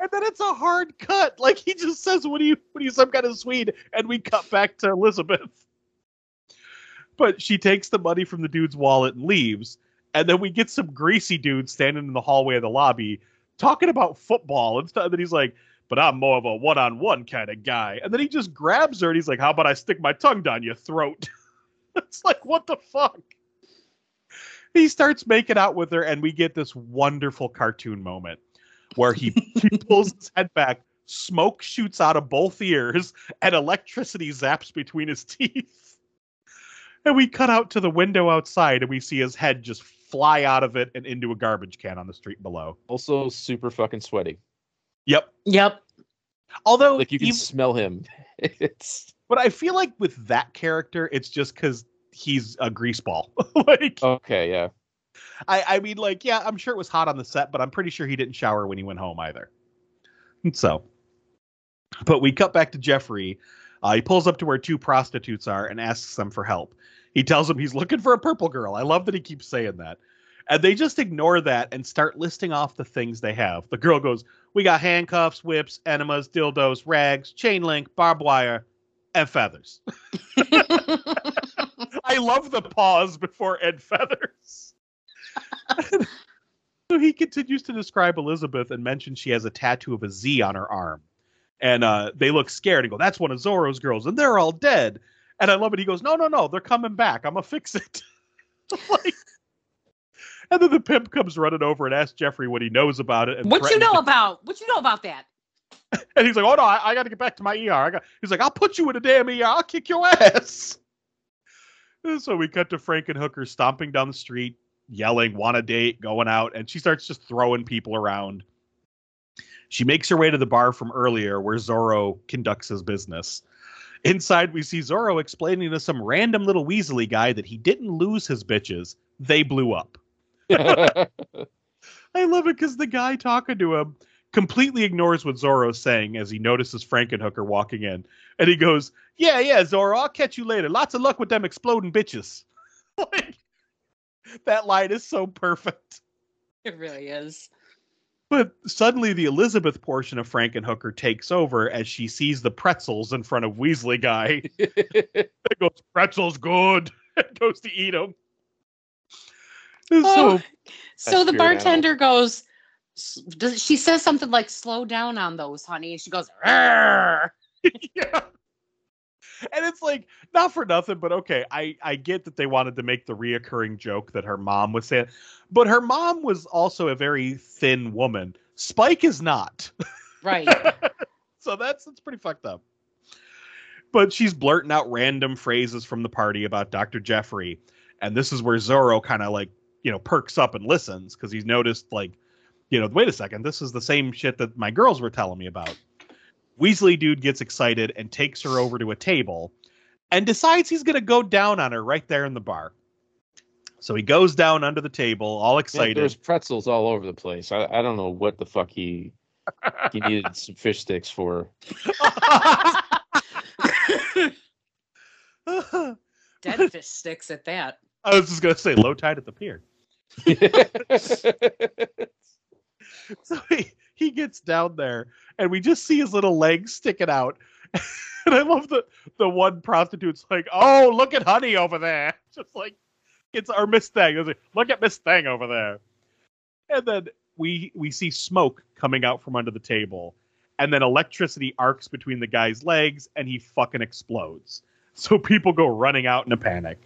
And then it's a hard cut. Like he just says, What are you what are you, some kind of Swede? And we cut back to Elizabeth. But she takes the money from the dude's wallet and leaves. And then we get some greasy dude standing in the hallway of the lobby talking about football and stuff. And then he's like, but I'm more of a one on one kind of guy. And then he just grabs her and he's like, How about I stick my tongue down your throat? it's like, what the fuck? He starts making out with her, and we get this wonderful cartoon moment where he, he pulls his head back, smoke shoots out of both ears, and electricity zaps between his teeth. And we cut out to the window outside, and we see his head just fly out of it and into a garbage can on the street below. also super fucking sweaty. Yep. yep. Although, Like you can even- smell him. It's but I feel like with that character, it's just because he's a greaseball. like, okay, yeah. I, I mean, like, yeah, I'm sure it was hot on the set, but I'm pretty sure he didn't shower when he went home either. And so, but we cut back to Jeffrey. Uh, he pulls up to where two prostitutes are and asks them for help. He tells them he's looking for a purple girl. I love that he keeps saying that. And they just ignore that and start listing off the things they have. The girl goes, We got handcuffs, whips, enemas, dildos, rags, chain link, barbed wire, and feathers. I love the pause before Ed Feathers. so he continues to describe Elizabeth and mentions she has a tattoo of a Z on her arm. And uh, they look scared and go, That's one of Zorro's girls, and they're all dead. And I love it. He goes, No, no, no, they're coming back. I'm going to fix it. like, and then the pimp comes running over and asks Jeffrey what he knows about it. And what you know to- about? What you know about that? and he's like, "Oh no, I, I got to get back to my ER." I got. He's like, "I'll put you in a damn ER. I'll kick your ass." And so we cut to Frankenhooker stomping down the street, yelling, "Want a date?" Going out, and she starts just throwing people around. She makes her way to the bar from earlier, where Zorro conducts his business. Inside, we see Zorro explaining to some random little Weasley guy that he didn't lose his bitches; they blew up. I love it because the guy talking to him completely ignores what Zorro's saying as he notices Frankenhooker walking in. And he goes, Yeah, yeah, Zorro, I'll catch you later. Lots of luck with them exploding bitches. like, that line is so perfect. It really is. But suddenly the Elizabeth portion of Frankenhooker takes over as she sees the pretzels in front of Weasley guy. and goes, Pretzels good. and goes to eat them. So Oh, so the spirit bartender goes. Does she says something like "Slow down on those, honey"? And she goes, yeah. And it's like not for nothing, but okay, I I get that they wanted to make the reoccurring joke that her mom was saying, but her mom was also a very thin woman. Spike is not, right. so that's that's pretty fucked up. But she's blurting out random phrases from the party about Dr. Jeffrey, and this is where Zorro kind of like you know perks up and listens because he's noticed like, you know, wait a second, this is the same shit that my girls were telling me about. Weasley dude gets excited and takes her over to a table and decides he's going to go down on her right there in the bar. So he goes down under the table, all Man, excited. There's pretzels all over the place. I, I don't know what the fuck he he needed some fish sticks for. Dead fish sticks at that. I was just going to say low tide at the pier. So he, he gets down there and we just see his little legs sticking out. and I love the the one prostitute's like, "Oh, look at Honey over there." Just like It's our Miss Thing. Like, Look at Miss Thing over there. And then we we see smoke coming out from under the table, and then electricity arcs between the guy's legs, and he fucking explodes. So people go running out in a panic.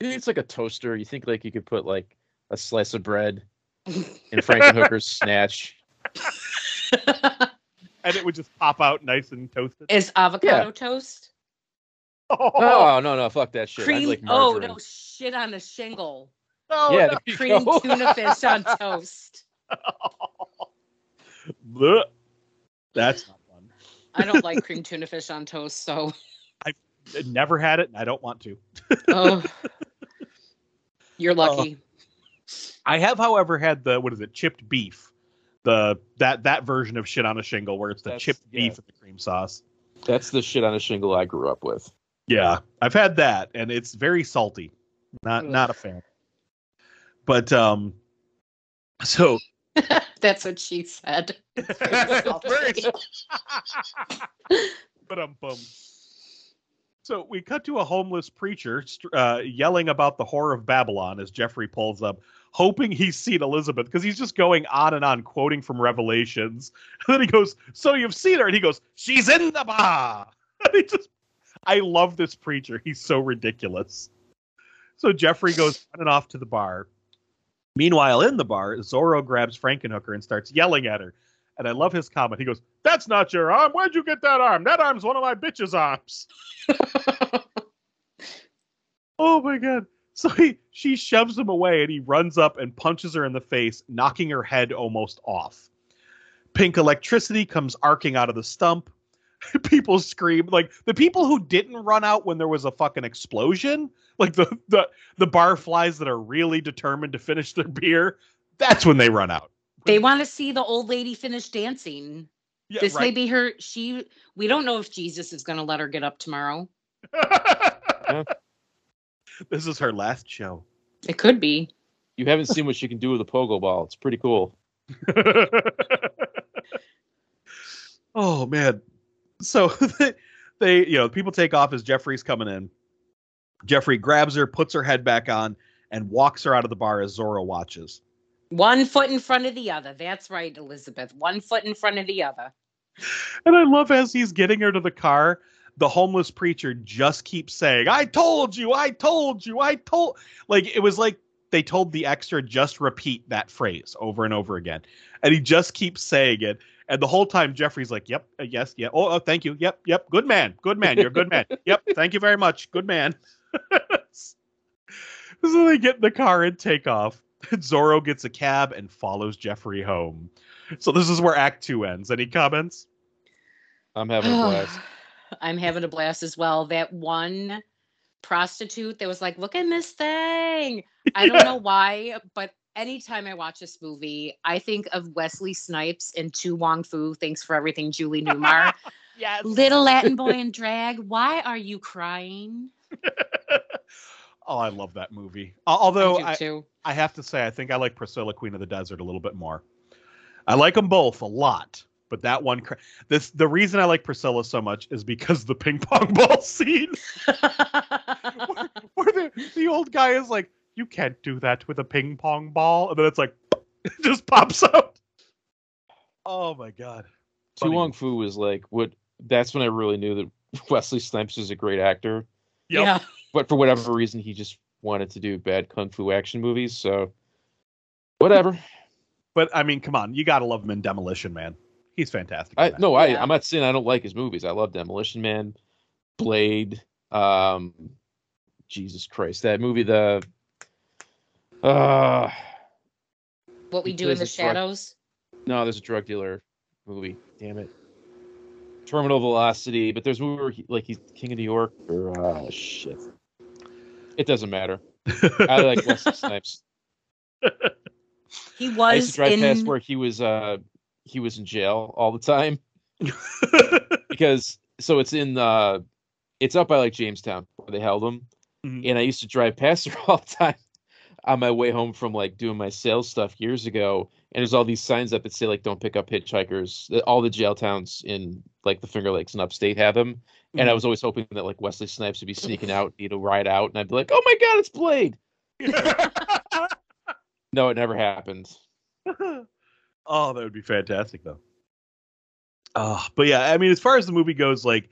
It's like a toaster. You think like you could put like a slice of bread in Frankenhooker's snatch. and it would just pop out nice and toasted. Is avocado toast? Oh no no fuck that shit. Cream? like oh no, shit on a shingle. Oh, yeah, no. Cream tuna fish on toast. Blech. That's not fun. I don't like cream tuna fish on toast, so I've never had it, and I don't want to. oh, you're oh. lucky. I have, however, had the what is it, chipped beef, the that that version of shit on a shingle where it's the That's- chipped yeah. beef with the cream sauce. That's the shit on a shingle I grew up with. Yeah, I've had that, and it's very salty. Not Ugh. not a fan. But um, so That's what she said. Very- but um bum. So we cut to a homeless preacher st- uh, yelling about the horror of Babylon as Jeffrey pulls up, hoping he's seen Elizabeth because he's just going on and on quoting from Revelations. And then he goes, "So you've seen her?" And he goes, "She's in the bar." And he just, I love this preacher. He's so ridiculous. So Jeffrey goes on and off to the bar. Meanwhile, in the bar, Zorro grabs Frankenhooker and starts yelling at her. And I love his comment. He goes, That's not your arm. Where'd you get that arm? That arm's one of my bitch's arms. Oh my god. So he she shoves him away and he runs up and punches her in the face, knocking her head almost off. Pink electricity comes arcing out of the stump. people scream. Like the people who didn't run out when there was a fucking explosion, like the the the barflies that are really determined to finish their beer, that's when they run out. they want to see the old lady finish dancing. Yeah, this may be her. She. We don't know if Jesus is going to let her get up tomorrow. This is her last show. It could be. You haven't seen what she can do with a pogo ball. It's pretty cool. oh man. So they, they, you know, people take off as Jeffrey's coming in. Jeffrey grabs her, puts her head back on, and walks her out of the bar as Zorro watches. One foot in front of the other. That's right, Elizabeth. One foot in front of the other. And I love as he's getting her to the car, the homeless preacher just keeps saying, I told you, I told you, I told like it was like they told the extra just repeat that phrase over and over again. And he just keeps saying it. And the whole time Jeffrey's like, Yep, uh, yes, yeah. Oh, oh, thank you. Yep, yep. Good man. Good man. You're a good man. Yep, thank you very much. Good man. so they get in the car and take off. Zorro gets a cab and follows Jeffrey home. So this is where Act Two ends. Any comments? I'm having a blast. I'm having a blast as well. That one prostitute that was like, look at this thing. I don't know why, but anytime I watch this movie, I think of Wesley Snipes and To Wong Foo. Thanks for everything, Julie Newmar. Yes. Little Latin boy in drag. Why are you crying? oh, I love that movie. Although I I. I have to say, I think I like Priscilla, Queen of the Desert, a little bit more. I like them both a lot, but that one, cra- this the reason I like Priscilla so much is because the ping pong ball scene where, where the the old guy is like, "You can't do that with a ping pong ball," and then it's like, it just pops out. Oh my god! To Wong Foo was like what that's when I really knew that Wesley Snipes is a great actor. Yep. Yeah. But for whatever reason he just wanted to do bad kung fu action movies, so whatever. But I mean, come on, you gotta love him in Demolition Man. He's fantastic. I no, I Yeah. I'm not saying I don't like his movies. I love Demolition Man, Blade, um Jesus Christ. That movie the uh What we do in the a drug- shadows. no, there's a drug dealer movie. Damn it. Terminal Velocity, but there's a movie where he, like he's King of New York or uh shit. It doesn't matter. I like Wesley Snipes. He I used was to drive past in. where he was uh he was in jail all the time because so it's in uh it's up by like Jamestown where they held him. Mhm. And I used to drive past there all the time on my way home from like doing my sales stuff years ago. And there's all these signs up that say like don't pick up hitchhikers. All the jail towns in like the Finger Lakes and upstate have them. And I Mhm. was always hoping that like Wesley Snipes would be sneaking out, he'd ride out, and I'd be like, Oh my god, it's Blade. No, it never happened. Oh, that would be fantastic though. Oh, but yeah, I mean, as far as the movie goes, like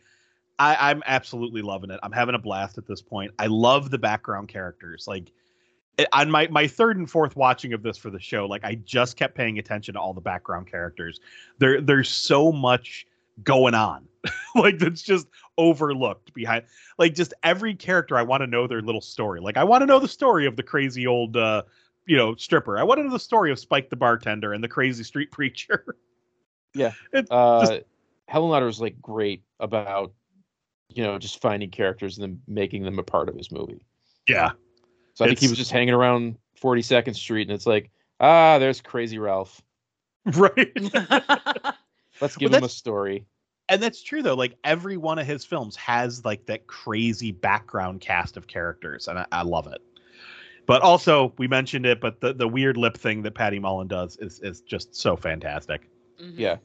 I, I'm absolutely loving it. I'm having a blast at this point. I love the background characters. Like on my my third and fourth watching of this for the show, like I just kept paying attention to all the background characters. There there's so much going on. like that's just overlooked behind like just every character I want to know their little story. Like I want to know the story of the crazy old uh you know, stripper. I want to know the story of Spike the bartender and the crazy street preacher. Yeah. Uh, Henenlotter was like great about, you know, just finding characters and then making them a part of his movie. yeah. So I think he was just hanging around 42nd Street, and it's like, ah, there's Crazy Ralph. Right. Let's give Well, him a story. and that's true though. Like every one of his films has like that crazy background cast of characters, and I, I love it. But also, we mentioned it, but the, the weird lip thing that Patty Mullen does is is just so fantastic. Mhm. Yeah.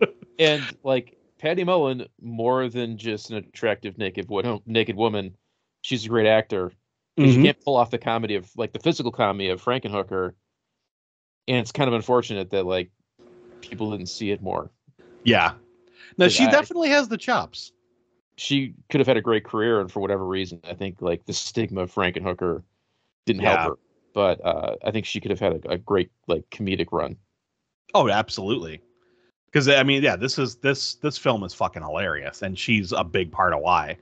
and like Patty Mullen, more than just an attractive naked wo- naked woman, she's a great actor. And She can't pull off the comedy of like the physical comedy of Frankenhooker, and it's kind of unfortunate that like people didn't see it more. Yeah. No, Did she I- definitely has the chops. She could have had a great career, and for whatever reason, I think like the stigma of Frankenhooker didn't Yeah. help her. But uh, I think she could have had a, a great like comedic run. Oh, absolutely. Because I mean, yeah, this is this this film is fucking hilarious, and she's a big part of why.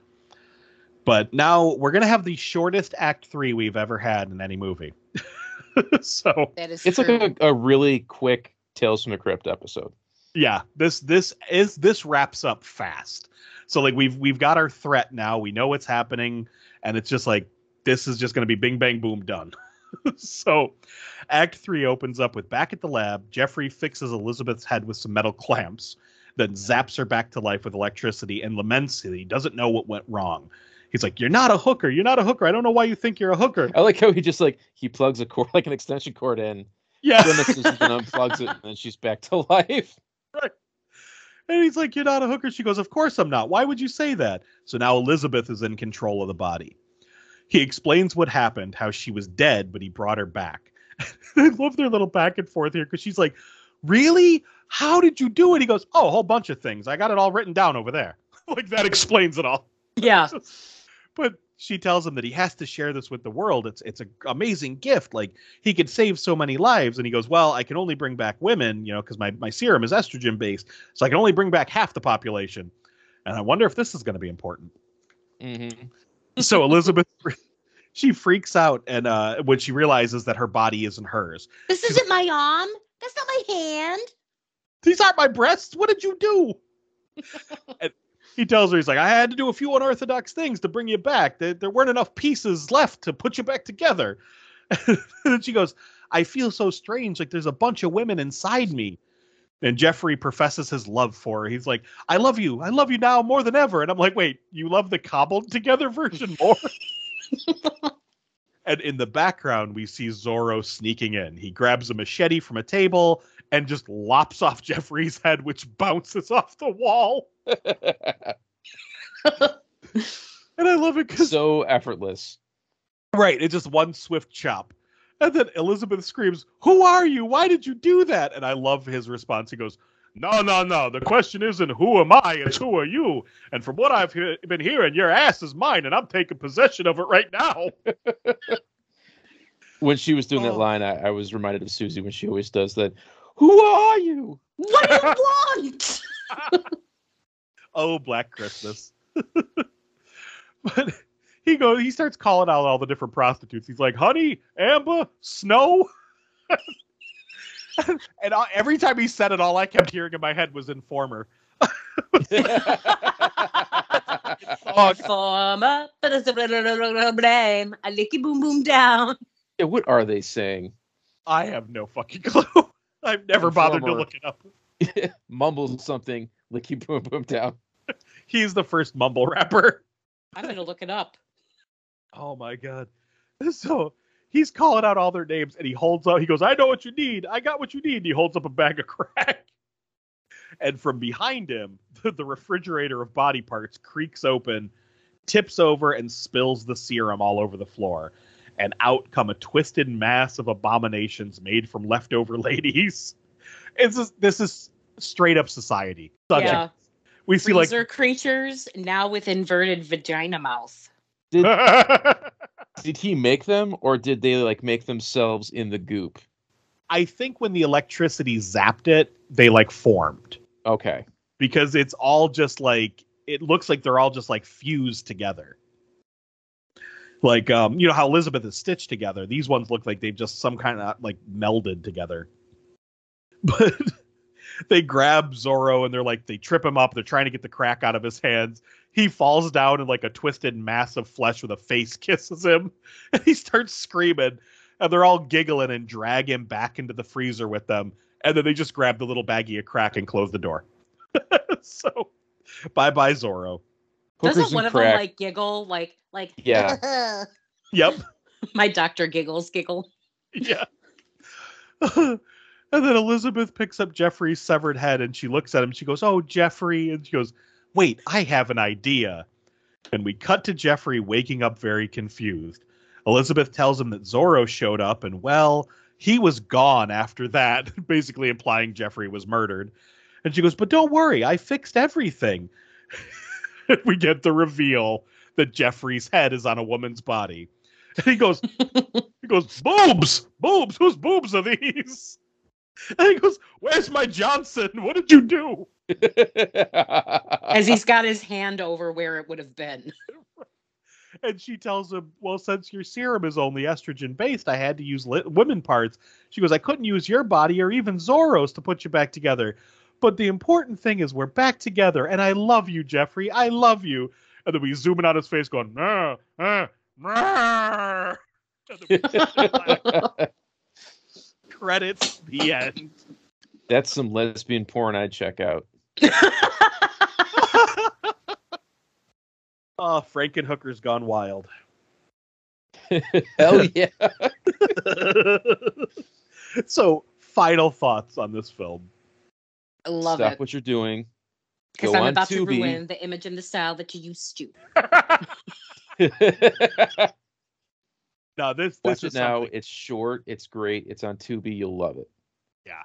But now we're gonna have the shortest Act Three we've ever had in any movie. so That is It's true. like a, a really quick Tales from the Crypt episode. yeah, this this is this wraps up fast. So like we've we've got our threat now. We know what's happening, and it's just like this is just gonna be bing bang boom done. so Act Three opens up with back at the lab. Jeffrey fixes Elizabeth's head with some metal clamps, then zaps her back to life with electricity and laments that he doesn't know what went wrong. He's like, "You're not a hooker. You're not a hooker. I don't know why you think you're a hooker." I like how he just like he plugs a cord like an extension cord in, Yeah. grimaces and then unplugs it, and then she's back to life. Right. And he's like, You're not a hooker. She goes, Of course I'm not. Why would you say that? So now Elizabeth is in control of the body. He explains what happened, how she was dead, but he brought her back. I love their little back and forth here because she's like, Really? How did you do it? He goes, Oh, a whole bunch of things. I got it all written down over there. like that explains it all. yeah. But she tells him that he has to share this with the world. It's it's an amazing gift. Like he could save so many lives. And he goes, Well, I can only bring back women, you know, because my, my serum is estrogen based. So I can only bring back half the population. And I wonder if this is going to be important. Mm-hmm. So Elizabeth she freaks out and uh when she realizes that her body isn't hers. This isn't my arm. That's not my hand. These aren't my breasts. What did you do? and he tells her, he's like, I had to do a few unorthodox things to bring you back. There, there weren't enough pieces left to put you back together. and she goes, I feel so strange. Like there's a bunch of women inside me. And Jeffrey professes his love for her. He's like, I love you. I love you now more than ever. And I'm like, wait, you love the cobbled together version more? and in the background, we see Zorro sneaking in. He grabs a machete from a table and just lops off Jeffrey's head, which bounces off the wall. And I love it because so effortless. right, it's just one swift chop. And then Elizabeth screams, "Who are you? Why did you do that?" And I love his response. He goes, "No, no, no. The question isn't who am I, it's who are you. And from what I've he- been hearing, your ass is mine, and I'm taking possession of it right now." When she was doing that Oh. line, I, I was reminded of Suzie when she always does that. Who are you? What do you want? oh, Black Christmas. but he goes, he starts calling out all the different prostitutes. He's like, "Honey, Amber, Snow." and I, every time he said it, all I kept hearing in my head was Informer. Oh, Former, but it's a blame. I lick you boom boom down. yeah, what are they saying? I have no fucking clue. I've never bothered to look it up. Mumbles something, licky boom boom down. He's the first mumble rapper. I'm gonna look it up. Oh my god. So he's calling out all their names and he holds up he goes, I know what you need. I got what you need. And he holds up a bag of crack. And from behind him, the, the refrigerator of body parts creaks open, tips over, and spills the serum all over the floor. and out come a twisted mass of abominations made from leftover ladies. It's just, this is straight up society. Such a- yeah. we see Freezer creatures now with inverted vagina mouth. Did did he make them or did they like make themselves in the goop? I think when the electricity zapped it, they like formed Okay. because it's all just like it looks like they're all just like fused together. Like um, you know how Elizabeth is stitched together. These ones look like they've just some kind of like melded together. But they grab Zorro and they're like they trip him up. They're trying to get the crack out of his hands. He falls down and like a twisted mass of flesh with a face kisses him, and he starts screaming. And they're all giggling and drag him back into the freezer with them. And then they just grab the little baggie of crack and close the door. so, bye bye Zorro. Hookers Doesn't one of crack. them like giggle like like Yeah. Yep. my doctor giggles giggle? Yeah. And then Elizabeth picks up Jeffrey's severed head and she looks at him. She goes, Oh, Jeffrey. And she goes, Wait, I have an idea. And we cut to Jeffrey waking up very confused. Elizabeth tells him that Zorro showed up and, well, he was gone after that, basically implying Jeffrey was murdered. And she goes, But don't worry, I fixed everything. we get the reveal that Jeffrey's head is on a woman's body. And he goes, he goes, boobs, boobs. Whose boobs are these? And he goes, where's my Johnson? What did you do? As he's got his hand over where it would have been. And she tells him, well, since your serum is only estrogen based, I had to use li- women parts. She goes, I couldn't use your body or even Zorro's to put you back together. But the important thing is we're back together, and I love you, Jeffrey. I love you. And then we zoom in on his face, going, nah, ah, nah. And then we credits the end. That's some lesbian porn I'd check out. Oh, Frankenhooker's gone wild. Hell yeah. so, final thoughts on this film. I love Stop it. what you're doing. Because I'm on about to ruin the image and the style that you used to. no, this this Watch is it now. something- It's short. It's great. It's on Tubi. You'll love it. Yeah.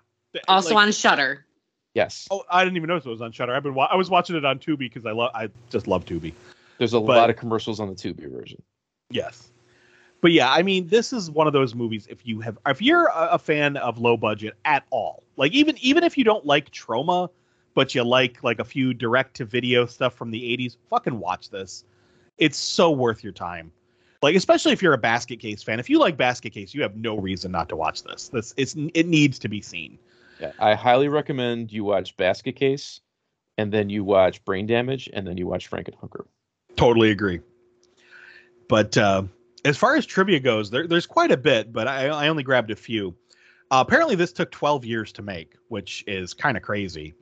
Also like- on Shudder. Yes. Oh, I didn't even notice it was on Shudder. I've been wa- I was watching it on Tubi because I love I just love Tubi. There's a but- lot of commercials on the Tubi version. Yes. But yeah, I mean, this is one of those movies. If you have, if you're a, a fan of low budget at all, like even even if you don't like Troma, but you like like a few direct to video stuff from the '80s, fucking watch this. It's so worth your time. Like especially if you're a Basket Case fan. If you like Basket Case, you have no reason not to watch this. This it's it needs to be seen. Yeah, I highly recommend you watch Basket Case, and then you watch Brain Damage, and then you watch Frankenhooker. Totally agree. But uh, as far as trivia goes, there, there's quite a bit, but I, I only grabbed a few. Uh, apparently, this took 12 years to make, which is kind of crazy.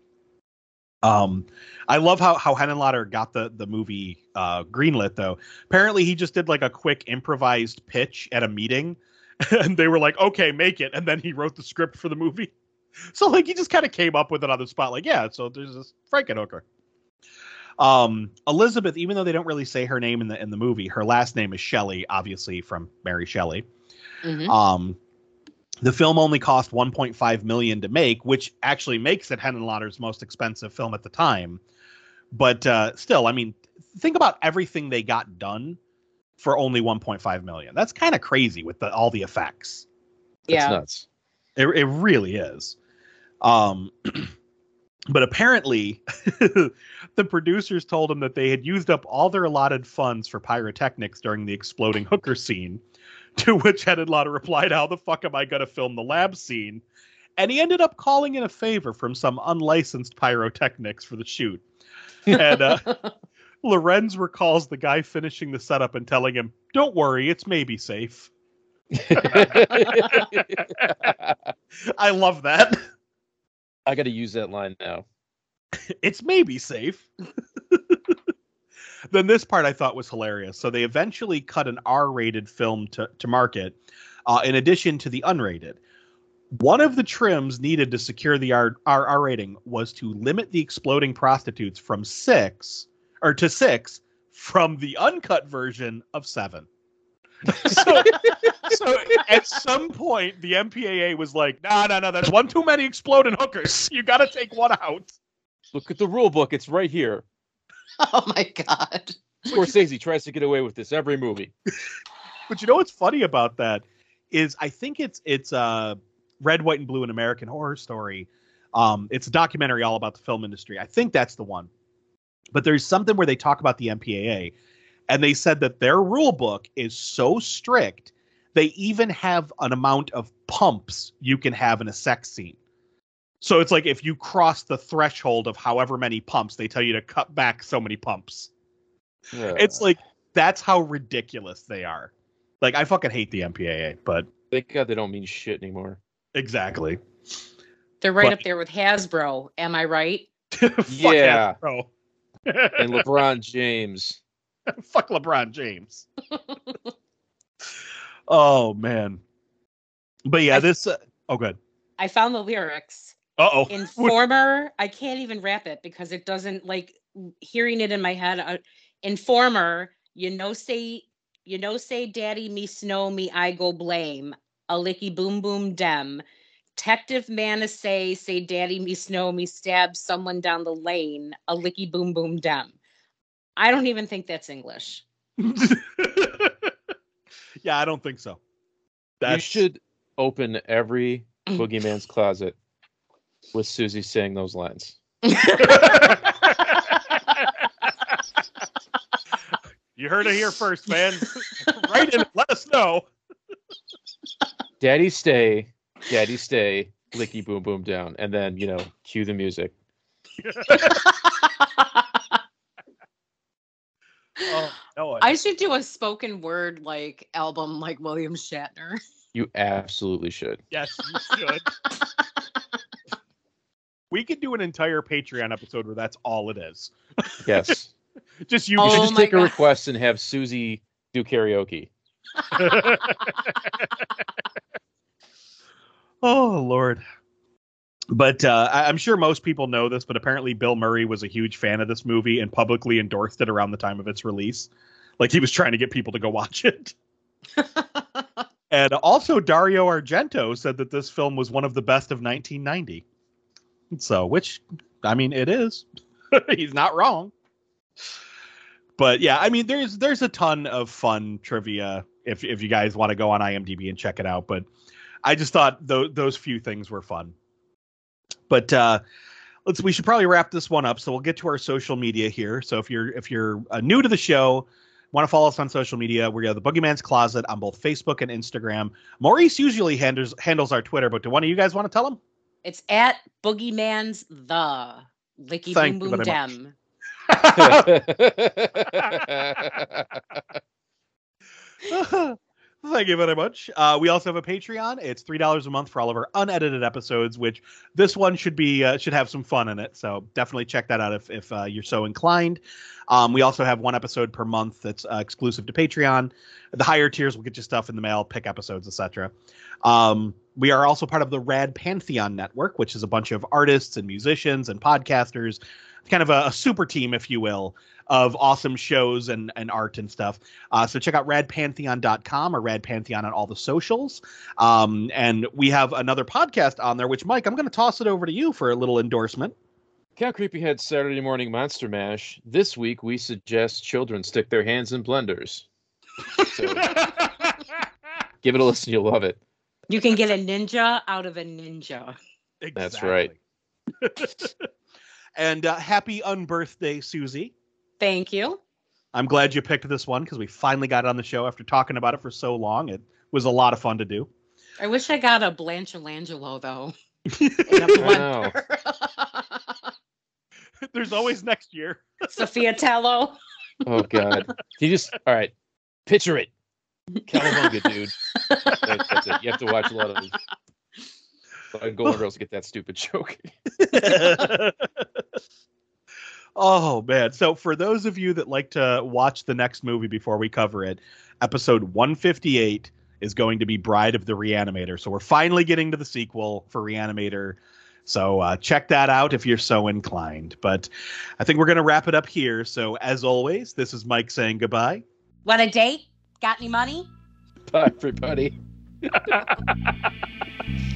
Um, I love how how Henenlotter got the the movie uh, greenlit though. Apparently, he just did like a quick improvised pitch at a meeting, and they were like, "Okay, make it," and then he wrote the script for the movie. So like he just kind of came up with it on the spot, like, "Yeah, so there's this Frankenhooker." Um, Elizabeth, even though they don't really say her name in the in the movie, her last name is Shelley, obviously from Mary Shelley. Mhm. Um, the film only cost 1.5 million to make, which actually makes it Henenlotter's most expensive film at the time. But uh, still, I mean, think about everything they got done for only 1.5 million. That's kind of crazy with the, all the effects. That's Yeah. nuts. It, it really is. Um, but apparently, the producers told him that they had used up all their allotted funds for pyrotechnics during the exploding hooker scene. To which Henenlotter replied, "How the fuck am I going to film the lab scene?" And he ended up calling in a favor from some unlicensed pyrotechnics for the shoot. And uh, Lorinz recalls the guy finishing the setup and telling him, "Don't worry, it's maybe safe." I love that. I got to use that line now. it's maybe safe. Then this part I thought was hilarious. So they eventually cut an R-rated film to, to market, uh, in addition to the unrated. One of the trims needed to secure the R, R, R rating was to limit the exploding prostitutes from six or to six from the uncut version of seven. so, so at some point, the MPAA was like, "No, no, no, that's one too many exploding hookers. You got to take one out." Look at the rule book; it's right here. Oh my god. Scorsese tries to get away with this every movie. But you know what's funny about that is I think it's it's uh Red, White, and Blue, an American Horror Story. Um, it's a documentary all about the film industry. I think that's the one. But there's something where they talk about the MPAA, and they said that their rule book is so strict they even have an amount of pumps you can have in a sex scene. So it's like if you cross the threshold of however many pumps, they tell you to cut back so many pumps. It's like that's how ridiculous they are. Like I fucking hate the MPAA, but thank God they don't mean shit anymore. exactly. They're right But- up there with Hasbro. Am I right? Fuck Yeah. Hasbro. And LeBron James. Fuck LeBron James. oh man. But yeah, I- this. Uh, oh, good. I found the lyrics. Uh oh. Informer. I can't even rap it because it doesn't like hearing it in my head. Uh, informer. You know, say you know, say daddy me snow me I go blame a licky boom boom dem. Detective man say say daddy me snow me stab someone down the lane a licky boom boom dem. I don't even think that's English. yeah, I don't think so. You should open every Boogeyman's closet with Suzie saying those lines. you heard it here first, man. Write in, let us know. Daddy stay, daddy stay, licky boom boom down, and then you know, cue the music. Oh, no, I should do a spoken word like album like William Shatner. You absolutely should. Yes, you should. we could do an entire Patreon episode where that's all it is. Yes. Just you. You Oh just my take a request and have Suzie do karaoke. oh Lord. But uh, I- I'm sure most people know this, but apparently Bill Murray was a huge fan of this movie and publicly endorsed it around the time of its release. Like he was trying to get people to go watch it. And also Dario Argento said that this film was one of the best of 1990. So, which I mean it is. He's not wrong. But yeah, I mean there's there's a ton of fun trivia if if you guys want to go on IMDb and check it out, but I just thought th- those few things were fun. But uh let's we should probably wrap this one up so we'll get to our social media here. So if you're if you're uh, new to the show, want to follow us on social media, we're the Boogeyman's Closet on both Facebook and Instagram. Maurice usually handles handles our Twitter, but do one of you guys want to tell him? It's at Boogeyman's the Licky Thank Boom Boom very much. Dem. Thank you very much. Uh, we also have a Patreon. It's three dollars a month for all of our unedited episodes, which this one should be uh, should have some fun in it. So definitely check that out if if uh, you're so inclined. Um, we also have one episode per month that's uh, exclusive to Patreon. The higher tiers will get you stuff in the mail, pick episodes, etc. Um, we are also part of the Rad Pantheon Network, which is a bunch of artists and musicians and podcasters, kind of a, a super team, if you will, of awesome shows and, and art and stuff. Uh, so check out radpantheon.com or radpantheon on all the socials. Um, and we have another podcast on there, which, Mike, I'm going to toss it over to you for a little endorsement. Count Creepyhead Saturday Morning Monster Mash. This week we suggest children stick their hands in blenders. So give it a listen, you'll love it. You can get a ninja out of a ninja. That's right. and uh, happy unbirthday, Suzie. Thank you. I'm glad you picked this one because we finally got it on the show after talking about it for so long. It was a lot of fun to do. I wish I got a Blanchelangelo though. In a I blender. There's always next year. Sophia Tello. Oh god. Can you just all right. Picture it. Cowabunga, dude. That, that's it. You have to watch a lot of a lot of Golden Girls to get that stupid joke. oh man. So for those of you that like to watch the next movie before we cover it, episode 158 is going to be Bride of the Reanimator. So we're finally getting to the sequel for Reanimator. So uh, check that out if you're so inclined. But I think we're going to wrap it up here. So as always, this is Mike saying goodbye. Want a date? Got any money? Bye, everybody.